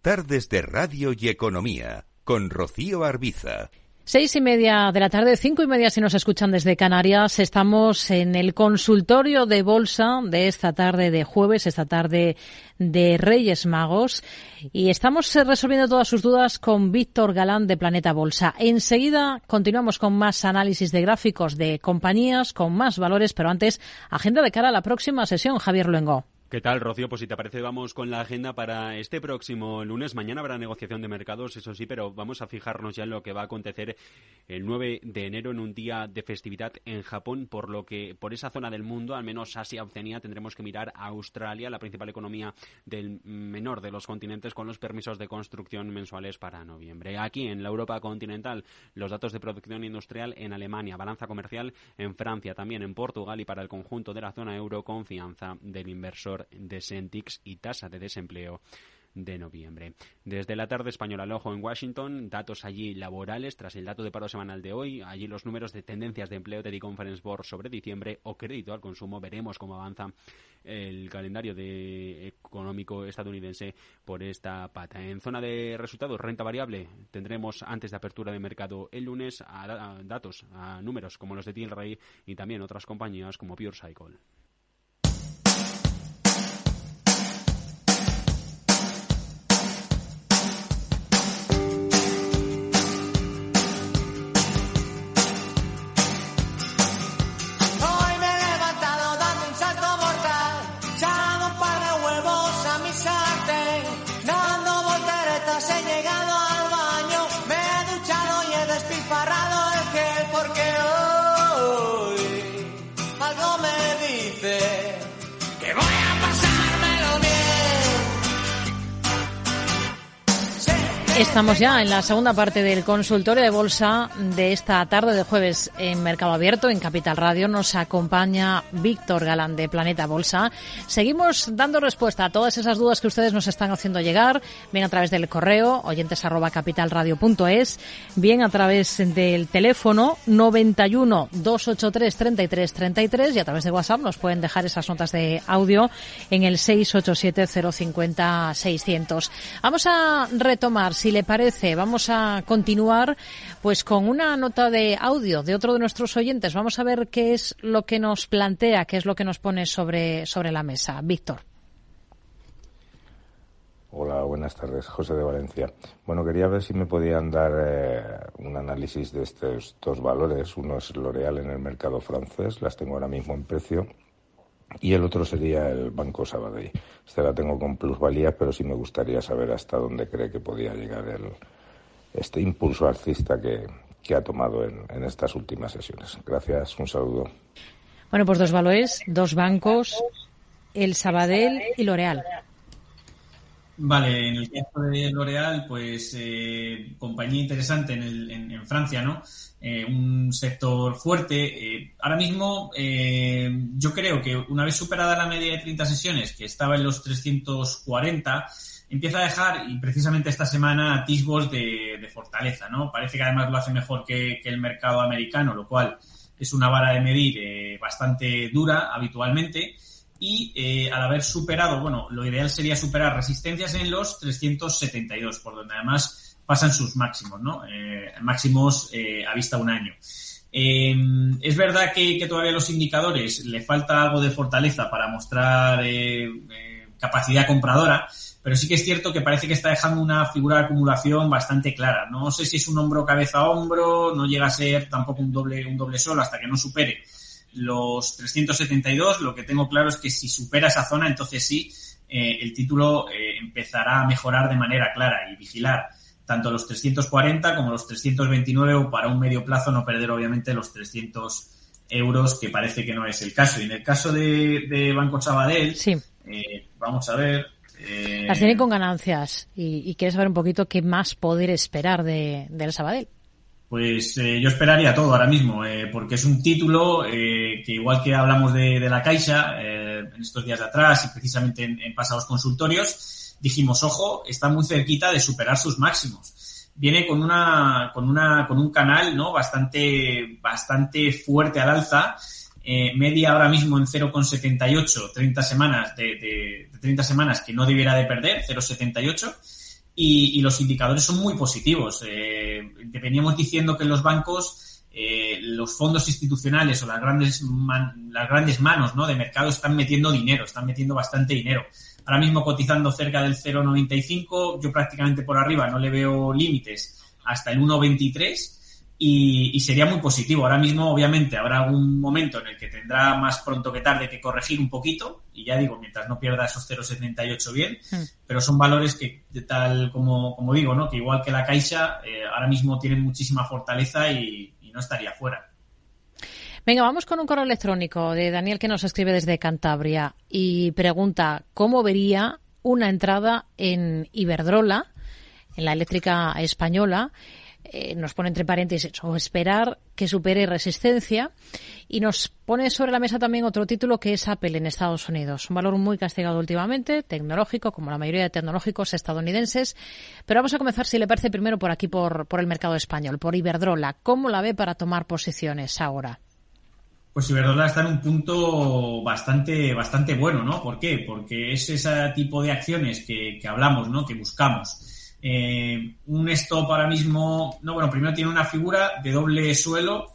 Tardes de Radio y Economía, con Rocío Arbiza. Seis y media de la tarde, cinco y media si nos escuchan desde Canarias. Estamos en el consultorio de bolsa de esta tarde de jueves, esta tarde de Reyes Magos. Y estamos eh, resolviendo todas sus dudas con Víctor Galán de Planeta Bolsa. Enseguida continuamos con más análisis de gráficos de compañías, con más valores, pero antes, agenda de cara a la próxima sesión, Javier Luengo. ¿Qué tal, Rocío? Pues si te parece, vamos con la agenda para este próximo lunes. Mañana habrá negociación de mercados, eso sí, pero vamos a fijarnos ya en lo que va a acontecer el 9 de enero en un día de festividad en Japón, por lo que por esa zona del mundo, al menos Asia, Oceanía, tendremos que mirar a Australia, la principal economía del menor de los continentes, con los permisos de construcción mensuales para noviembre. Aquí, en la Europa continental, los datos de producción industrial en Alemania, balanza comercial en Francia, también en Portugal y para el conjunto de la zona euro, confianza del inversor de Sentix y tasa de desempleo de noviembre. Desde la tarde española al ojo en Washington, datos allí laborales tras el dato de paro semanal de hoy, allí los números de tendencias de empleo de The Conference Board sobre diciembre o crédito al consumo, veremos cómo avanza el calendario de económico estadounidense por esta pata. En zona de resultados, renta variable, tendremos antes de apertura de mercado el lunes datos, a números como los de Tilray y también otras compañías como Pure Cycle. Estamos ya en la segunda parte del consultorio de bolsa de esta tarde de jueves en Mercado Abierto, en Capital Radio. Nos acompaña Víctor Galán de Planeta Bolsa. Seguimos dando respuesta a todas esas dudas que ustedes nos están haciendo llegar, bien a través del correo oyentes arroba capitalradio.es, bien a través del teléfono 91 283 33 33 y a través de WhatsApp nos pueden dejar esas notas de audio en el 687 050 600. Vamos a retomar si le parece, vamos a continuar pues con una nota de audio de otro de nuestros oyentes. Vamos a ver qué es lo que nos plantea, qué es lo que nos pone sobre, sobre la mesa. Víctor. Hola, buenas tardes, José de Valencia. Bueno, quería ver si me podían dar eh, un análisis de estos dos valores. Uno es L'Oreal en el mercado francés, las tengo ahora mismo en precio, y el otro sería el Banco Sabadell. Este la tengo con plusvalía, pero sí me gustaría saber hasta dónde cree que podía llegar el, este impulso alcista que, que ha tomado en, en, estas últimas sesiones. Gracias, un saludo. Bueno, pues dos valores, dos bancos, el Sabadell y L'Oreal. Vale, en el caso de L'Oreal, pues eh, compañía interesante en, el, en, en Francia, ¿no? Eh, un sector fuerte. Eh, ahora mismo, eh, yo creo que una vez superada la media de 30 sesiones, que estaba en los 340, empieza a dejar, y precisamente esta semana, atisbos de, de fortaleza, ¿no? Parece que además lo hace mejor que, que el mercado americano, lo cual es una vara de medir bastante dura habitualmente. Y eh, al haber superado, bueno, lo ideal sería superar resistencias en los 372, por donde además pasan sus máximos, ¿no? Eh, máximos eh, a vista un año. Eh, es verdad que, que, todavía los indicadores le falta algo de fortaleza para mostrar capacidad compradora, pero sí que es cierto que parece que está dejando una figura de acumulación bastante clara. No sé si es un hombro cabeza a hombro, no llega a ser tampoco un doble un doble solo hasta que no supere los 372. Lo que tengo claro es que si supera esa zona, entonces sí, el título empezará a mejorar de manera clara y vigilar tanto los 340 como los 329 o para un medio plazo no perder obviamente los 300 euros, que parece que no es el caso. Y en el caso de, de Banco Sabadell, sí. eh, vamos a ver. Eh... Las tiene con ganancias y, y, quieres saber un poquito qué más poder esperar de, del Sabadell. Pues eh, yo esperaría todo ahora mismo, eh, porque es un título eh, que igual que hablamos de, de la Caixa en estos días de atrás y precisamente en, en pasados consultorios, dijimos, ojo, está muy cerquita de superar sus máximos. Viene con una, con una, con un canal, ¿no? Bastante, bastante fuerte al alza. Eh, media ahora mismo en 0,78, 30 semanas de, de, 30 semanas que no debiera de perder, 0,78. Y, los indicadores son muy positivos. Eh, veníamos diciendo que los bancos, eh, los fondos institucionales o las grandes, man, las grandes manos ¿no? de mercado están metiendo dinero, están metiendo bastante dinero ahora mismo cotizando cerca del 0,95, yo prácticamente por arriba no le veo límites hasta el 1,23 y, y, sería muy positivo. Ahora mismo, obviamente, habrá algún momento en el que tendrá más pronto que tarde que corregir un poquito y ya digo, mientras no pierda esos 0,78 bien, mm. pero son valores que, tal como, como digo, ¿no? que igual que la Caixa, eh, ahora mismo tienen muchísima fortaleza y, y no estaría fuera. Venga, vamos con un correo electrónico de Daniel que nos escribe desde Cantabria y pregunta cómo vería una entrada en Iberdrola, en la eléctrica española. Eh, nos pone entre paréntesis o esperar que supere resistencia y nos pone sobre la mesa también otro título que es Apple en Estados Unidos, un valor muy castigado últimamente, tecnológico como la mayoría de tecnológicos estadounidenses, pero vamos a comenzar si le parece primero por aquí por, por el mercado español, por Iberdrola, ¿cómo la ve para tomar posiciones ahora? Pues Iberdrola está en un punto bastante, bastante bueno, ¿no? ¿Por qué? Porque es ese tipo de acciones que, que hablamos, ¿no? Que buscamos. Eh, un stop ahora mismo, no, bueno, primero tiene una figura de doble suelo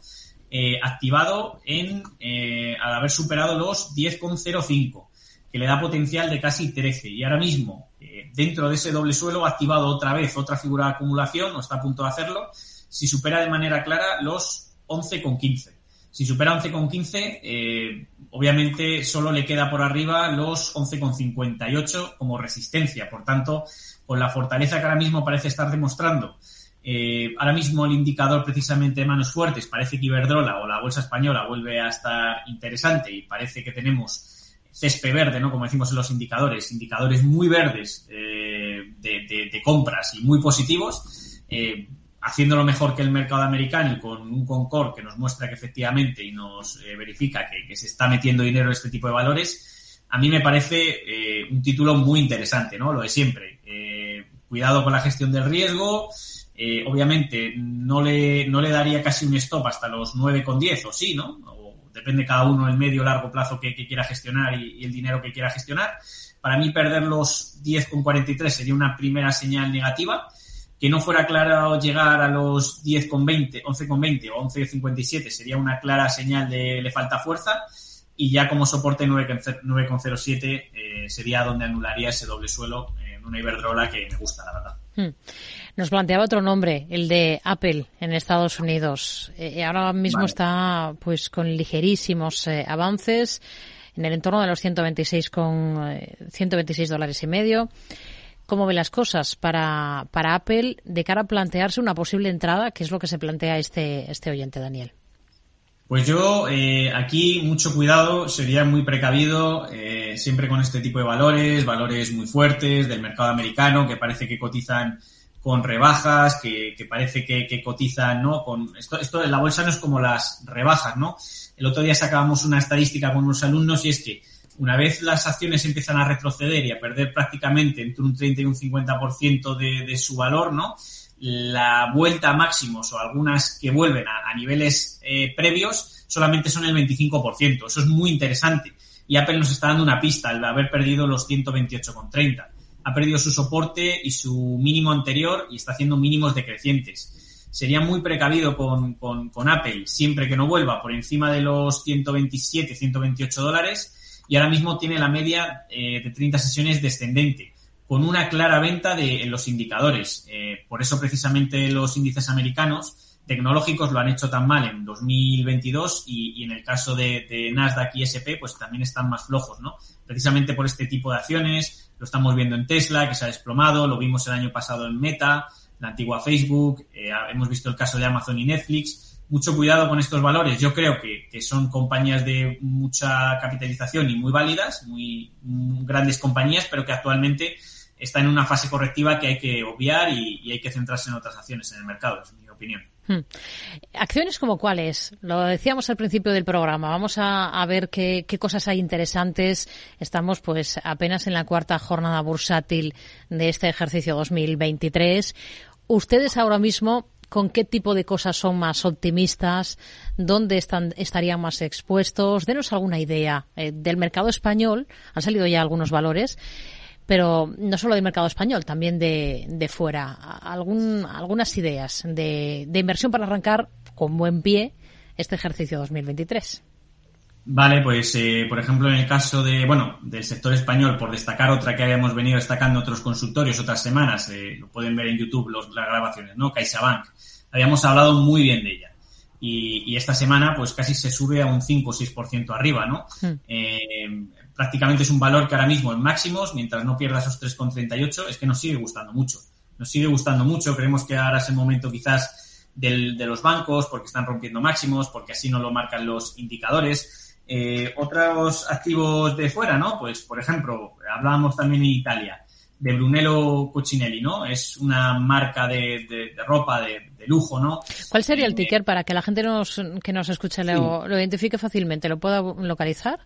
eh, activado en, eh, al haber superado los 10,05, que le da potencial de casi 13. Y ahora mismo, dentro de ese doble suelo, ha activado otra vez otra figura de acumulación, o está a punto de hacerlo, si supera de manera clara los 11,15. Si supera 11,15, eh, obviamente solo le queda por arriba los 11,58 como resistencia. Por tanto, con la fortaleza que ahora mismo parece estar demostrando, eh, ahora mismo el indicador precisamente de manos fuertes, parece que Iberdrola o la bolsa española vuelve a estar interesante y parece que tenemos césped verde, ¿no? Como decimos en los indicadores, indicadores muy verdes eh, de, compras y muy positivos. Eh, haciéndolo mejor que el mercado americano y con un Concord que nos muestra que efectivamente y nos eh, verifica que, que, se está metiendo dinero en este tipo de valores, a mí me parece eh, un título muy interesante, ¿no? Lo de siempre. Eh, cuidado con la gestión del riesgo. Eh, obviamente no le, no le daría casi un stop hasta los 9,10 o sí, ¿no? O depende cada uno el medio largo plazo que, quiera gestionar y, y, el dinero que quiera gestionar. Para mí perder los 10,43 sería una primera señal negativa que no fuera claro llegar a los 10,20, 11,20 o 11,57 sería una clara señal de le falta fuerza y ya como soporte 9,07 eh, sería donde anularía ese doble suelo en una Iberdrola que me gusta, la verdad. Hmm. Nos planteaba otro nombre, el de Apple en Estados Unidos. Eh, ahora mismo vale. está pues con ligerísimos eh, avances en el entorno de los 126 con 126 dólares y medio cómo ve las cosas para, para Apple de cara a plantearse una posible entrada, que es lo que se plantea este, este oyente, Daniel. Pues yo eh, aquí mucho cuidado, sería muy precavido eh, siempre con este tipo de valores, valores muy fuertes del mercado americano que parece que cotizan con rebajas, que, que parece que, que, cotizan, ¿no? Con esto, esto en la bolsa no es como las rebajas, ¿no? El otro día sacábamos una estadística con unos alumnos y es que una vez las acciones empiezan a retroceder y a perder prácticamente entre un 30 y un 50% de, de su valor, ¿no? La vuelta a máximos o algunas que vuelven a, niveles eh, previos solamente son el 25%. Eso es muy interesante. Y Apple nos está dando una pista al haber perdido los 128,30. Ha perdido su soporte y su mínimo anterior y está haciendo mínimos decrecientes. Sería muy precavido con, con, con Apple siempre que no vuelva por encima de los 127, 128 dólares y ahora mismo tiene la media eh, de 30 sesiones descendente, con una clara venta de en los indicadores. Eh, por eso precisamente los índices americanos tecnológicos lo han hecho tan mal en 2022 y, y en el caso de, Nasdaq y S&P pues también están más flojos, ¿no? Precisamente por este tipo de acciones, lo estamos viendo en Tesla, que se ha desplomado, lo vimos el año pasado en Meta, la antigua Facebook, eh, hemos visto el caso de Amazon y Netflix, mucho cuidado con estos valores. Yo creo que, que, son compañías de mucha capitalización y muy válidas, muy, grandes compañías, pero que actualmente están en una fase correctiva que hay que obviar y, hay que centrarse en otras acciones en el mercado, es mi opinión. Hmm. Acciones como cuáles, lo decíamos al principio del programa, vamos a, ver qué, cosas hay interesantes. Estamos pues apenas en la cuarta jornada bursátil de este ejercicio 2023. Ustedes ahora mismo, ¿con qué tipo de cosas son más optimistas? ¿Dónde están, estarían más expuestos? Denos alguna idea eh, del mercado español. Han salido ya algunos valores pero no solo del mercado español, también de, de fuera. Algún, algunas ideas de, de inversión para arrancar con buen pie este ejercicio 2023. Vale, pues eh, por ejemplo en el caso de, bueno, del sector español, por destacar otra que habíamos venido destacando otros consultorios otras semanas, eh, lo pueden ver en YouTube los, las grabaciones, ¿no? CaixaBank. Habíamos hablado muy bien de ella. Y, y esta semana pues casi se sube a un 5 o 6% arriba, ¿no? Hmm. Eh, prácticamente es un valor que ahora mismo en máximos, mientras no pierda esos 3,38, es que nos sigue gustando mucho. Nos sigue gustando mucho, creemos que ahora es el momento quizás del, de los bancos, porque están rompiendo máximos, porque así no lo marcan los indicadores. Eh, otros activos de fuera, ¿no? Pues, por ejemplo, hablábamos también en Italia de Brunello Cucinelli, ¿no? Es una marca de, de, ropa de, lujo, ¿no? ¿Cuál sería el eh, ticker para que la gente nos, que nos escuche lo, lo identifique fácilmente? ¿Lo pueda localizar?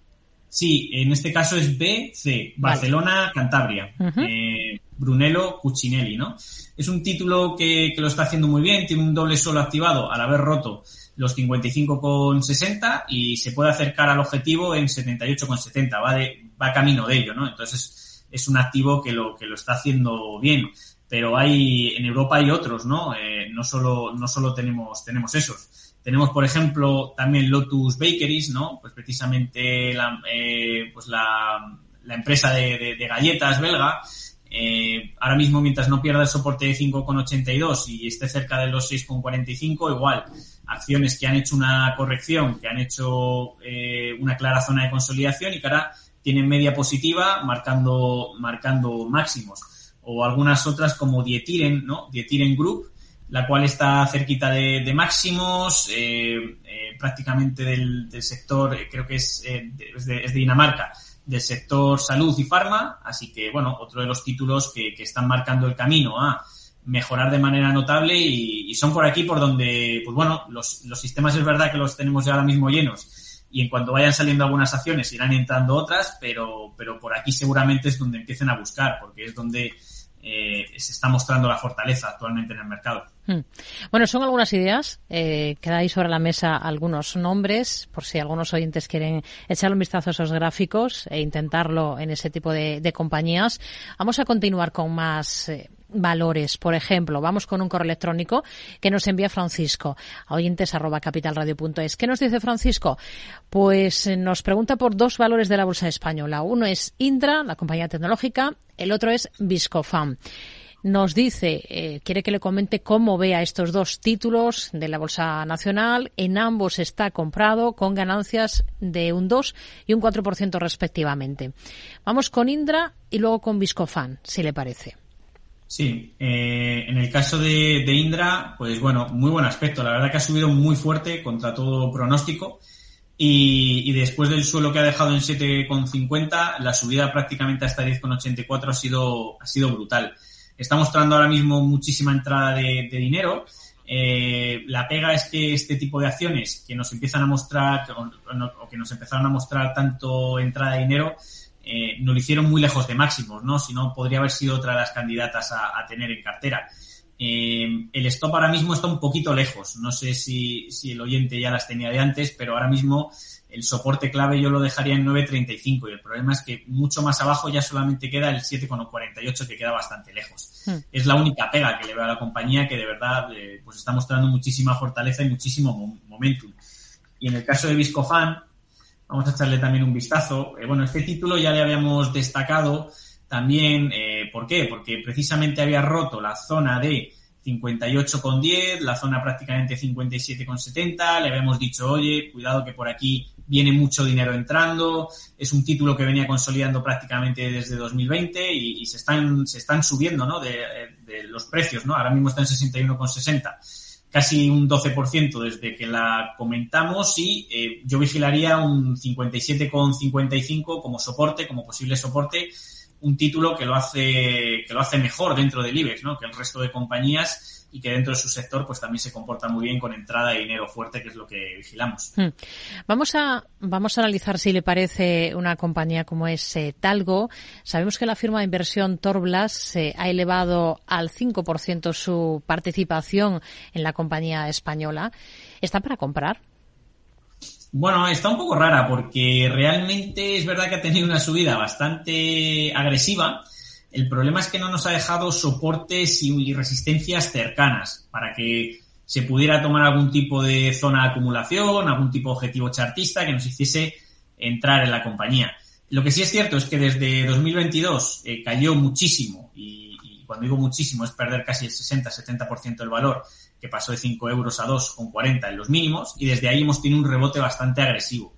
Sí, en este caso es BC, Barcelona, Cantabria. eh, Brunello Cucinelli, ¿no? Es un título que, que, lo está haciendo muy bien, tiene un doble solo activado al haber roto los 55,60 y se puede acercar al objetivo en 78,70, va, de, va camino de ello, ¿no? Entonces es un activo que lo, que lo está haciendo bien. Pero hay, en Europa hay otros, ¿no? Eh, no solo, no solo tenemos, tenemos esos. Tenemos, por ejemplo, también Lotus Bakeries, ¿no? Pues precisamente la, eh, pues la, la empresa de, de, galletas belga. Eh, ahora mismo, mientras no pierda el soporte de 5,82 y esté cerca de los 6,45, igual, acciones que han hecho una corrección, que han hecho eh, una clara zona de consolidación y que ahora tienen media positiva marcando, marcando máximos. O algunas otras como Dietiren, ¿no? Dietiren Group, la cual está cerquita de, máximos, eh, eh, prácticamente del, sector, eh, creo que es, es, de, Dinamarca, del sector salud y farma, así que bueno, otro de los títulos que, están marcando el camino a mejorar de manera notable y, son por aquí por donde, pues bueno, los, los sistemas es verdad que los tenemos ya ahora mismo llenos y en cuanto vayan saliendo algunas acciones irán entrando otras, pero, pero por aquí seguramente es donde empiecen a buscar, porque es donde eh, se está mostrando la fortaleza actualmente en el mercado. Hmm. Bueno, son algunas ideas. Eh, quedáis sobre la mesa algunos nombres, por si algunos oyentes quieren echarle un vistazo a esos gráficos e intentarlo en ese tipo de, compañías. Vamos a continuar con más eh, valores. Por ejemplo, vamos con un correo electrónico que nos envía Francisco a. ¿Qué nos dice Francisco? Pues eh, nos pregunta por dos valores de la bolsa española. Uno es Indra, la compañía tecnológica, el otro es Viscofam nos dice, eh, quiere que le comente cómo ve a estos dos títulos de la Bolsa Nacional. En ambos está comprado con ganancias de un 2 y un 4% respectivamente. Vamos con Indra y luego con Viscofan, si le parece. Sí, eh, en el caso de, Indra, pues bueno, muy buen aspecto. La verdad que ha subido muy fuerte contra todo pronóstico. Y, después del suelo que ha dejado en 7,50, la subida prácticamente hasta 10,84 ha sido, ha sido brutal. Está mostrando ahora mismo muchísima entrada de, dinero. Eh, la pega es que este tipo de acciones que nos empiezan a mostrar, o que nos empezaron a mostrar tanto entrada de dinero, eh, no lo hicieron muy lejos de máximos, ¿no? Si no, podría haber sido otra de las candidatas a, tener en cartera. Eh, el stop ahora mismo está un poquito lejos. No sé si, si, el oyente ya las tenía de antes, pero ahora mismo el soporte clave yo lo dejaría en 9.35 y el problema es que mucho más abajo ya solamente queda el 7.48 que queda bastante lejos. Hmm. Es la única pega que le veo a la compañía que de verdad eh, pues está mostrando muchísima fortaleza y muchísimo momentum. Y en el caso de Viscofan, Vamos a echarle también un vistazo. Eh, bueno, este título ya le habíamos destacado también. Eh, ¿Por qué? Porque precisamente había roto la zona de 58,10, la zona prácticamente 57,70. Le habíamos dicho, oye, cuidado que por aquí viene mucho dinero entrando. Es un título que venía consolidando prácticamente desde 2020 y, se están se están subiendo, ¿no? De, de, los precios, ¿no? Ahora mismo está en 61,60 casi un 12% desde que la comentamos y eh, yo vigilaría un 57,55 como soporte, como posible soporte un título que lo hace que lo hace mejor dentro del IBEX, ¿no? Que el resto de compañías y que dentro de su sector pues también se comporta muy bien con entrada de dinero fuerte, que es lo que vigilamos. Hmm. Vamos a vamos a analizar si le parece una compañía como es eh, Talgo. Sabemos que la firma de inversión Torblas eh, ha elevado al 5% su participación en la compañía española. ¿Está para comprar? Bueno, está un poco rara porque realmente es verdad que ha tenido una subida bastante agresiva el problema es que no nos ha dejado soportes y resistencias cercanas para que se pudiera tomar algún tipo de zona de acumulación, algún tipo de objetivo chartista que nos hiciese entrar en la compañía. Lo que sí es cierto es que desde 2022 eh, cayó muchísimo y, cuando digo muchísimo es perder casi el 60-70% del valor que pasó de 5 euros a 2,40 en los mínimos y desde ahí hemos tenido un rebote bastante agresivo.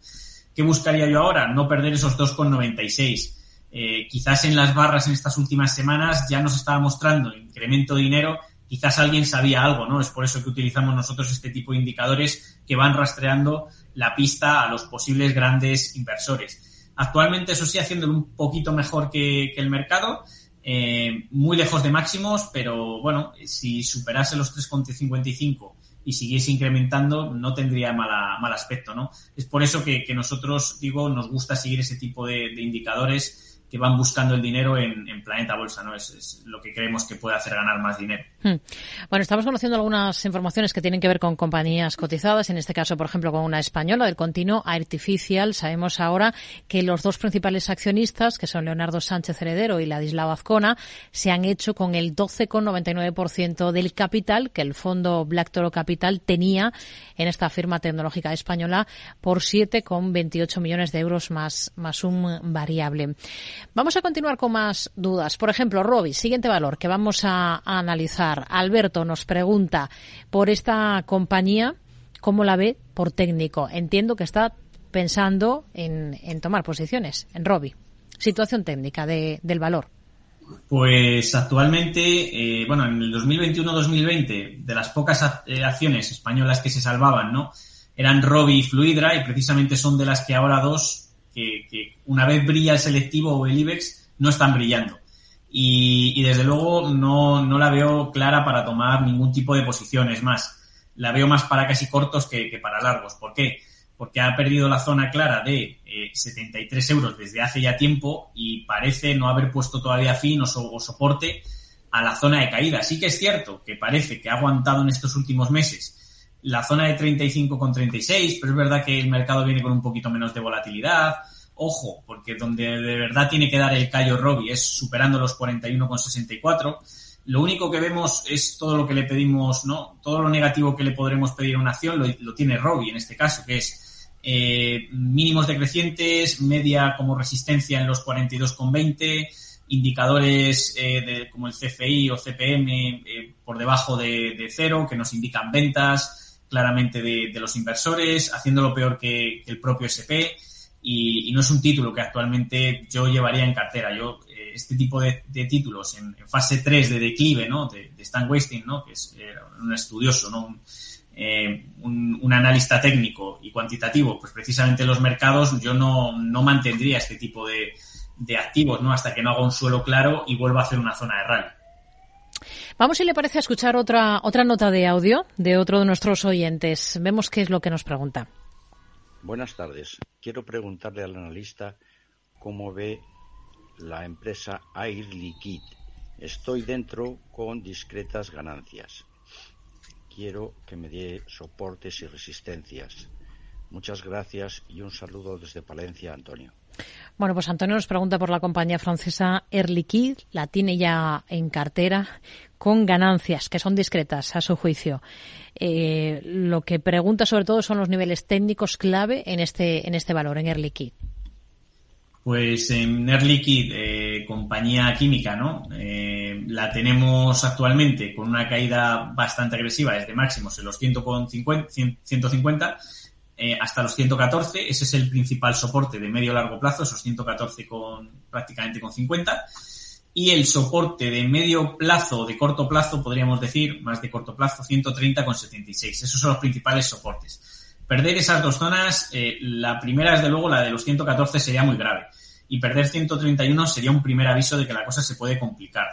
¿Qué buscaría yo ahora? No perder esos 2,96 eh, quizás en las barras en estas últimas semanas ya nos estaba mostrando incremento de dinero, quizás alguien sabía algo, ¿no? Es por eso que utilizamos nosotros este tipo de indicadores que van rastreando la pista a los posibles grandes inversores. Actualmente eso sí haciéndolo un poquito mejor que, el mercado, eh, muy lejos de máximos, pero bueno, si superase los 3,55 y siguiese incrementando, no tendría mala, mal aspecto, ¿no? Es por eso que, nosotros, digo, nos gusta seguir ese tipo de indicadores que van buscando el dinero en, Planeta Bolsa, ¿no? Es, lo que creemos que puede hacer ganar más dinero. Hmm. Bueno, estamos conociendo algunas informaciones que tienen que ver con compañías cotizadas, en este caso, por ejemplo, con una española del continuo Artificial. Sabemos ahora que los dos principales accionistas, que son Leonardo Sánchez Heredero y Ladislao Azcona, se han hecho con el 12,99% del capital que el fondo Black Toro Capital tenía en esta firma tecnológica española por 7,28 millones de euros más, más un variable. Vamos a continuar con más dudas. Por ejemplo, Robi, siguiente valor que vamos a, analizar. Alberto nos pregunta por esta compañía, ¿cómo la ve por técnico? Entiendo que está pensando en, tomar posiciones en Robi. Situación técnica del valor. Pues actualmente, eh, bueno, en el 2021-2020, de las pocas eh, acciones españolas que se salvaban, ¿no? Eran Robi y Fluidra y precisamente son de las que ahora dos que, una vez brilla el selectivo o el IBEX, no están brillando. Y, desde luego no, no, la veo clara para tomar ningún tipo de posición. Es más, la veo más para casi cortos que, para largos. ¿Por qué? Porque ha perdido la zona clara de 73 eh, euros desde hace ya tiempo y parece no haber puesto todavía fin o, o soporte a la zona de caída. Sí que es cierto que parece que ha aguantado en estos últimos meses la zona de 35,36, pero es verdad que el mercado viene con un poquito menos de volatilidad. Ojo, porque donde de verdad tiene que dar el callo Robbie es superando los 41,64. Lo único que vemos es todo lo que le pedimos, ¿no? Todo lo negativo que le podremos pedir a una acción lo, tiene Robbie en este caso, que es eh, mínimos decrecientes, media como resistencia en los 42,20, indicadores eh, como el CFI o CPM eh, por debajo de, de, cero que nos indican ventas, claramente de, los inversores, haciéndolo peor que, el propio SP y, no es un título que actualmente yo llevaría en cartera. Yo, eh, este tipo de, títulos en, fase 3 de declive, ¿no? De, Stan Wasting, ¿no? Que es un estudioso, ¿no? Eh, un, un, analista técnico y cuantitativo, pues precisamente en los mercados yo no, no mantendría este tipo de, de activos, ¿no? Hasta que no haga un suelo claro y vuelva a hacer una zona de rally. Vamos, si le parece, a escuchar otra, otra nota de audio de otro de nuestros oyentes. Vemos qué es lo que nos pregunta. Buenas tardes. Quiero preguntarle al analista cómo ve la empresa Air Liquid. Estoy dentro con discretas ganancias. Quiero que me dé soportes y resistencias. Muchas gracias y un saludo desde Palencia, Antonio. Bueno, pues Antonio nos pregunta por la compañía francesa Air Liquide. La tiene ya en cartera con ganancias que son discretas a su juicio. Eh, lo que pregunta sobre todo son los niveles técnicos clave en este, en este valor, en Air Liquide. Pues en Air Liquide, eh, compañía química, ¿no? Eh, la tenemos actualmente con una caída bastante agresiva desde máximos en los 150 eh, hasta los 114. Ese es el principal soporte de medio largo plazo, esos 114 con prácticamente con 50. Y el soporte de medio plazo, de corto plazo, podríamos decir, más de corto plazo, 130 con 76. Esos son los principales soportes. Perder esas dos zonas, eh, la primera, desde luego, la de los 114 sería muy grave. y perder 131 sería un primer aviso de que la cosa se puede complicar.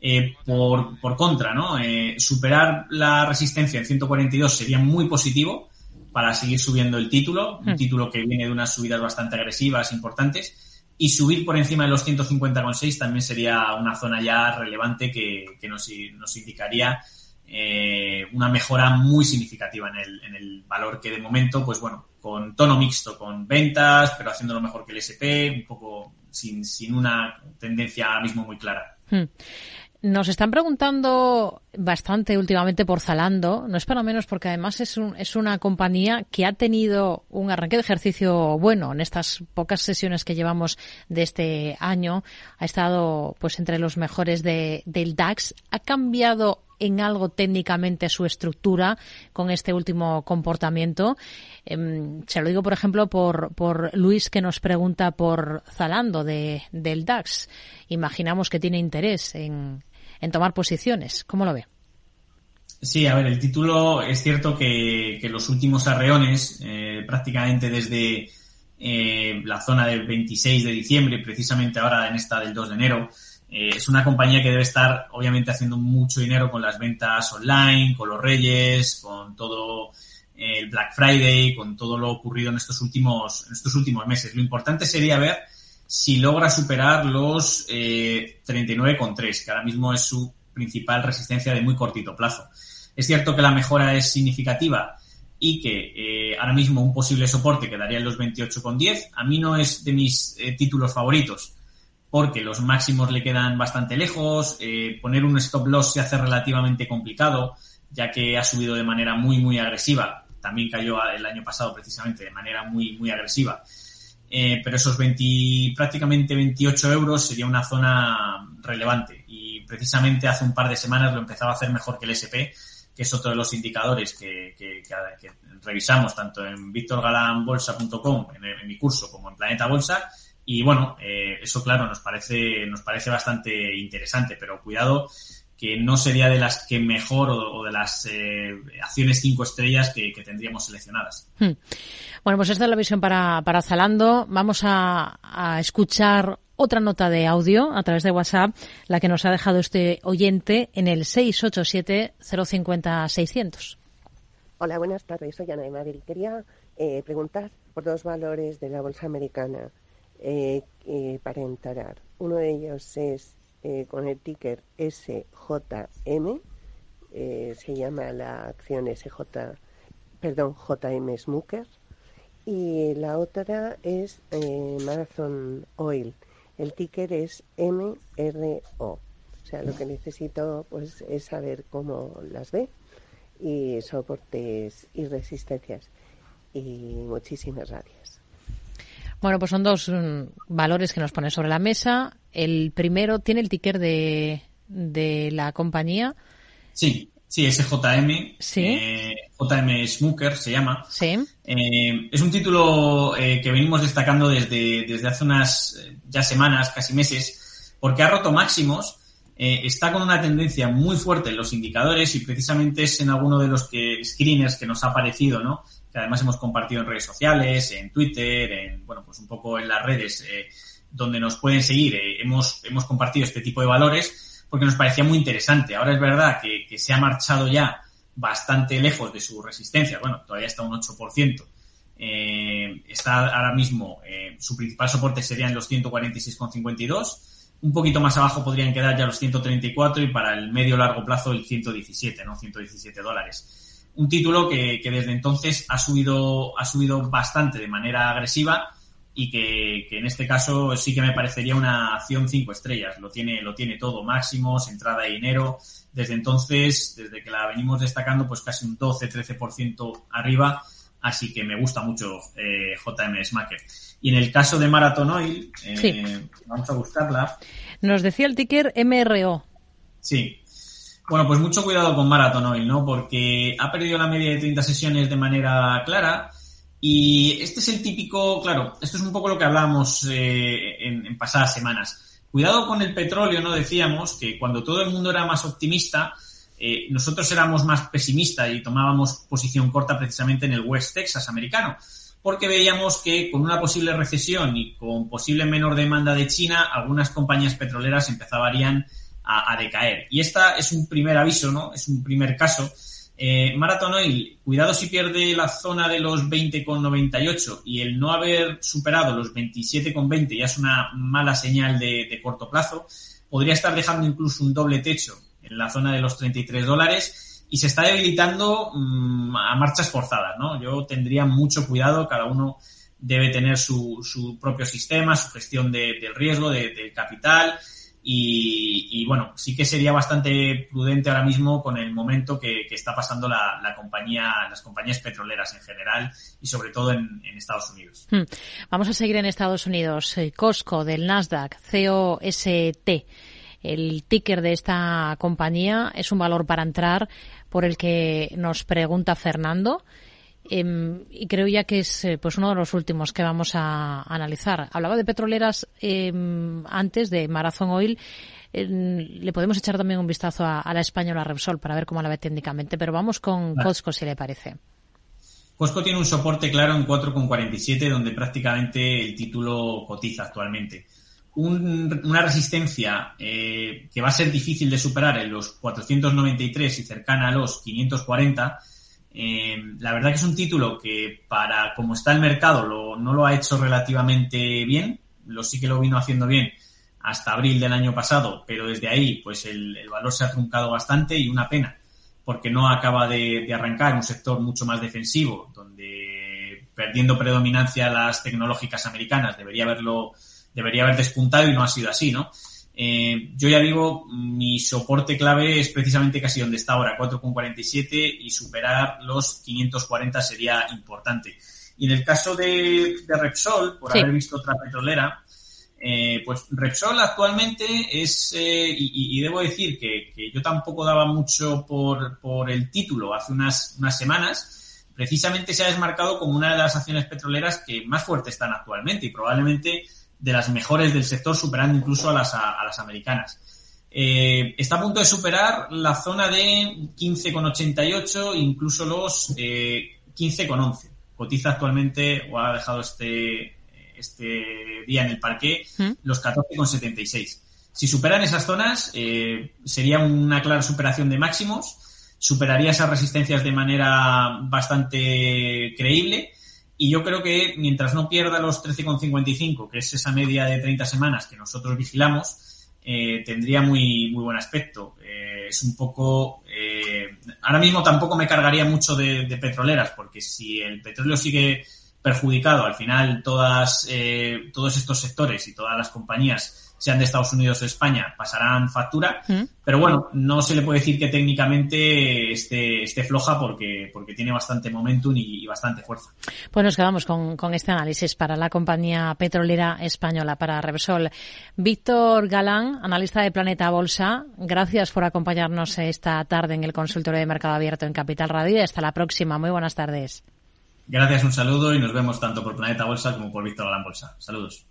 Eh, por, por, contra, ¿no? Superar la resistencia en 142 sería muy positivo para seguir subiendo el título, un hmm. título que viene de unas subidas bastante agresivas, importantes, y subir por encima de los 150,6 también sería una zona ya relevante que, que nos, nos, indicaría eh, una mejora muy significativa en el, en el valor que de momento, pues bueno, con tono mixto, con ventas, pero haciéndolo mejor que el SP, un poco sin, sin una tendencia ahora mismo muy clara. Hmm. Nos están preguntando bastante últimamente por Zalando, no es para menos porque además es, un, es una compañía que ha tenido un arranque de ejercicio bueno en estas pocas sesiones que llevamos de este año. Ha estado pues entre los mejores de, del DAX. Ha cambiado en algo técnicamente su estructura con este último comportamiento. Em, se lo digo, por ejemplo, por, Luis que nos pregunta por Zalando de, del DAX. Imaginamos que tiene interés en, en tomar posiciones. ¿Cómo lo ve? Sí, a ver, el título es cierto que, que los últimos arreones, eh, prácticamente desde eh, la zona del 26 de diciembre, precisamente ahora en esta del 2 de enero, eh, es una compañía que debe estar obviamente haciendo mucho dinero con las ventas online, con los Reyes, con todo el Black Friday, con todo lo ocurrido en estos últimos, en estos últimos meses. Lo importante sería ver si logra superar los eh, 39,3, que ahora mismo es su principal resistencia de muy cortito plazo. Es cierto que la mejora es significativa y que eh, ahora mismo un posible soporte quedaría en los 28,10. A mí no es de mis eh, títulos favoritos porque los máximos le quedan bastante lejos, eh, poner un stop loss se hace relativamente complicado, ya que ha subido de manera muy, muy agresiva. También cayó el año pasado precisamente de manera muy, muy agresiva. Eh, pero esos 20, prácticamente 28 euros sería una zona relevante. Y precisamente hace un par de semanas lo empezaba a hacer mejor que el SP, que es otro de los indicadores que, revisamos tanto en victorgalanbolsa.com, en, en, mi curso, como en Planeta Bolsa. Y bueno, eh, eso claro, nos parece, nos parece bastante interesante, pero cuidado que no sería de las que mejor o, de las eh, acciones cinco estrellas que, tendríamos seleccionadas. Hmm. Bueno, pues esta es la visión para, para Zalando. Vamos a, a, escuchar otra nota de audio a través de WhatsApp, la que nos ha dejado este oyente en el 687-050-600. Hola, buenas tardes. Soy Ana de Madrid. Quería eh, preguntar por dos valores de la bolsa americana eh, eh, para entrar. Uno de ellos es eh, con el ticker SJM, eh, se llama la acción SJ, perdón, JM Smooker, y la otra es eh, Marathon Oil, el ticker es MRO. O sea, lo que necesito pues es saber cómo las ve y soportes y resistencias. Y muchísimas gracias. Bueno, pues son dos mm, valores que nos ponen sobre la mesa. El primero tiene el ticker de, de la compañía. Sí, sí, es JM. Sí. Eh, JM Smooker se llama. Sí. Eh, es un título eh, que venimos destacando desde, desde hace unas ya semanas, casi meses, porque ha roto máximos. está con una tendencia muy fuerte en los indicadores y precisamente es en alguno de los que, screeners que nos ha aparecido, ¿no? que además hemos compartido en redes sociales, en Twitter, en, bueno, pues un poco en las redes donde nos pueden seguir. Eh, hemos, hemos compartido este tipo de valores porque nos parecía muy interesante. Ahora es verdad que, se ha marchado ya bastante lejos de su resistencia. Bueno, todavía está un 8%. Eh, está ahora mismo, eh, su principal soporte sería en los 146,52. Un poquito más abajo podrían quedar ya los 134 y para el medio largo plazo el 117, ¿no? 117 dólares un título que, que, desde entonces ha subido, ha subido bastante de manera agresiva y que, que, en este caso sí que me parecería una acción cinco estrellas. Lo tiene, lo tiene todo, máximos, entrada de dinero. Desde entonces, desde que la venimos destacando, pues casi un 12-13% arriba. Así que me gusta mucho eh, JM Smacker. Y en el caso de Marathon Oil, eh, vamos a buscarla. Nos decía el ticker MRO. Sí, bueno, pues mucho cuidado con Marathon hoy, ¿no? Porque ha perdido la media de 30 sesiones de manera clara. Y este es el típico, claro, esto es un poco lo que hablábamos eh, en, pasadas semanas. Cuidado con el petróleo, ¿no? Decíamos que cuando todo el mundo era más optimista, eh, nosotros éramos más pesimistas y tomábamos posición corta precisamente en el West Texas americano. porque veíamos que con una posible recesión y con posible menor demanda de China, algunas compañías petroleras empezarían a, a decaer. Y esta es un primer aviso, ¿no? Es un primer caso eh, Marathon Oil, cuidado si pierde la zona de los 20,98 y el no haber superado los 27,20 ya es una mala señal de, corto plazo. Podría estar dejando incluso un doble techo en la zona de los 33 dólares y se está debilitando mm, a marchas forzadas, ¿no? Yo tendría mucho cuidado, cada uno debe tener su, su propio sistema, su gestión de, del riesgo, del capital y, bueno, sí que sería bastante prudente ahora mismo con el momento que, está pasando la, compañía, las compañías petroleras en general y sobre todo en, Estados Unidos. Hmm. Vamos a seguir en Estados Unidos. Eh, Costco del Nasdaq, COST. El ticker de esta compañía es un valor para entrar por el que nos pregunta Fernando. Em, y creo ya que es eh, pues uno de los últimos que vamos a, analizar. Hablaba de petroleras em, antes de Marathon Oil. Le podemos echar también un vistazo a, la española Repsol para ver cómo la ve técnicamente, pero vamos con Costco si le parece. Costco tiene un soporte claro en 4,47 donde prácticamente el título cotiza actualmente. una resistencia eh, que va a ser difícil de superar en los 493 y cercana a los 540 eh, la verdad que es un título que para como está el mercado no lo ha hecho relativamente bien, lo sí que lo vino haciendo bien hasta abril del año pasado, pero desde ahí pues el, valor se ha truncado bastante y una pena, porque no acaba de, arrancar un sector mucho más defensivo, donde perdiendo predominancia las tecnológicas americanas debería haberlo, debería haber despuntado y no ha sido así, ¿no? Eh, yo ya digo, mi soporte clave es precisamente casi donde está ahora, 4,47 y superar los 540 sería importante. Y en el caso de, Repsol, por haber visto otra petrolera, eh, pues Repsol actualmente es, eh, y, debo decir que, yo tampoco daba mucho por, por el título hace unas, unas semanas, precisamente se ha desmarcado como una de las acciones petroleras que más fuertes están actualmente y probablemente de las mejores del sector, superando incluso a las, a, las americanas. Eh, está a punto de superar la zona de 15,88, incluso los eh, 15,11. Cotiza actualmente, o ha dejado este, este día en el parque, ¿Mm? los 14,76. Si superan esas zonas, eh, sería una clara superación de máximos, superaría esas resistencias de manera bastante creíble y yo creo que mientras no pierda los 13,55, que es esa media de 30 semanas que nosotros vigilamos, eh, tendría muy, muy buen aspecto. Eh, es un poco. Eh, ahora mismo tampoco me cargaría mucho de, petroleras, porque si el petróleo sigue perjudicado, al final todas, todos estos sectores y todas las compañías sean de Estados Unidos o España, pasarán factura. Mm. Pero bueno, no se le puede decir que técnicamente esté, esté floja porque, porque tiene bastante momentum y, bastante fuerza. Pues nos quedamos con, con, este análisis para la compañía petrolera española, para Repsol. Víctor Galán, analista de Planeta Bolsa, gracias por acompañarnos esta tarde en el consultorio de Mercado Abierto en Capital Radio. Hasta la próxima. Muy buenas tardes. Gracias, un saludo y nos vemos tanto por Planeta Bolsa como por Víctor Galán Bolsa. Saludos.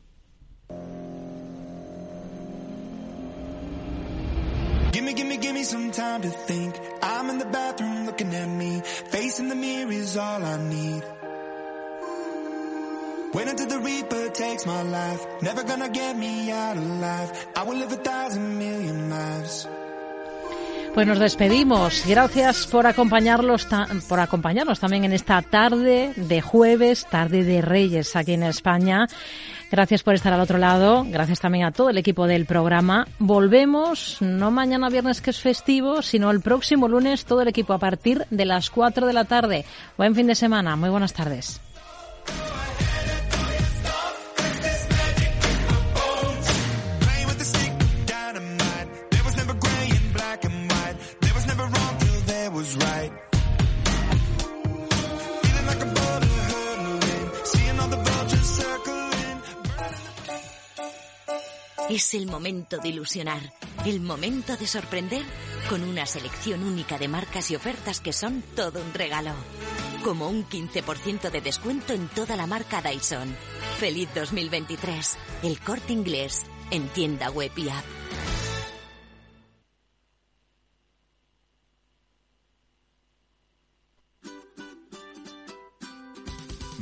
Gimme, gimme, gimme some time to think. I'm in the bathroom looking at me. Facing the mirror is all I need. Wait until the Reaper takes my life. Never gonna get me out alive. I will live a thousand million lives. Pues nos despedimos. Gracias por acompañarlos, por acompañarnos también en esta tarde de jueves, tarde de Reyes aquí en España. Gracias por estar al otro lado. Gracias también a todo el equipo del programa. Volvemos, no mañana viernes que es festivo, sino el próximo lunes, todo el equipo a partir de las 4 de la tarde. Buen fin de semana. Muy buenas tardes. Es el momento de ilusionar, el momento de sorprender con una selección única de marcas y ofertas que son todo un regalo. Como un 15% de descuento en toda la marca Dyson. Feliz 2023. El corte inglés en tienda web y app.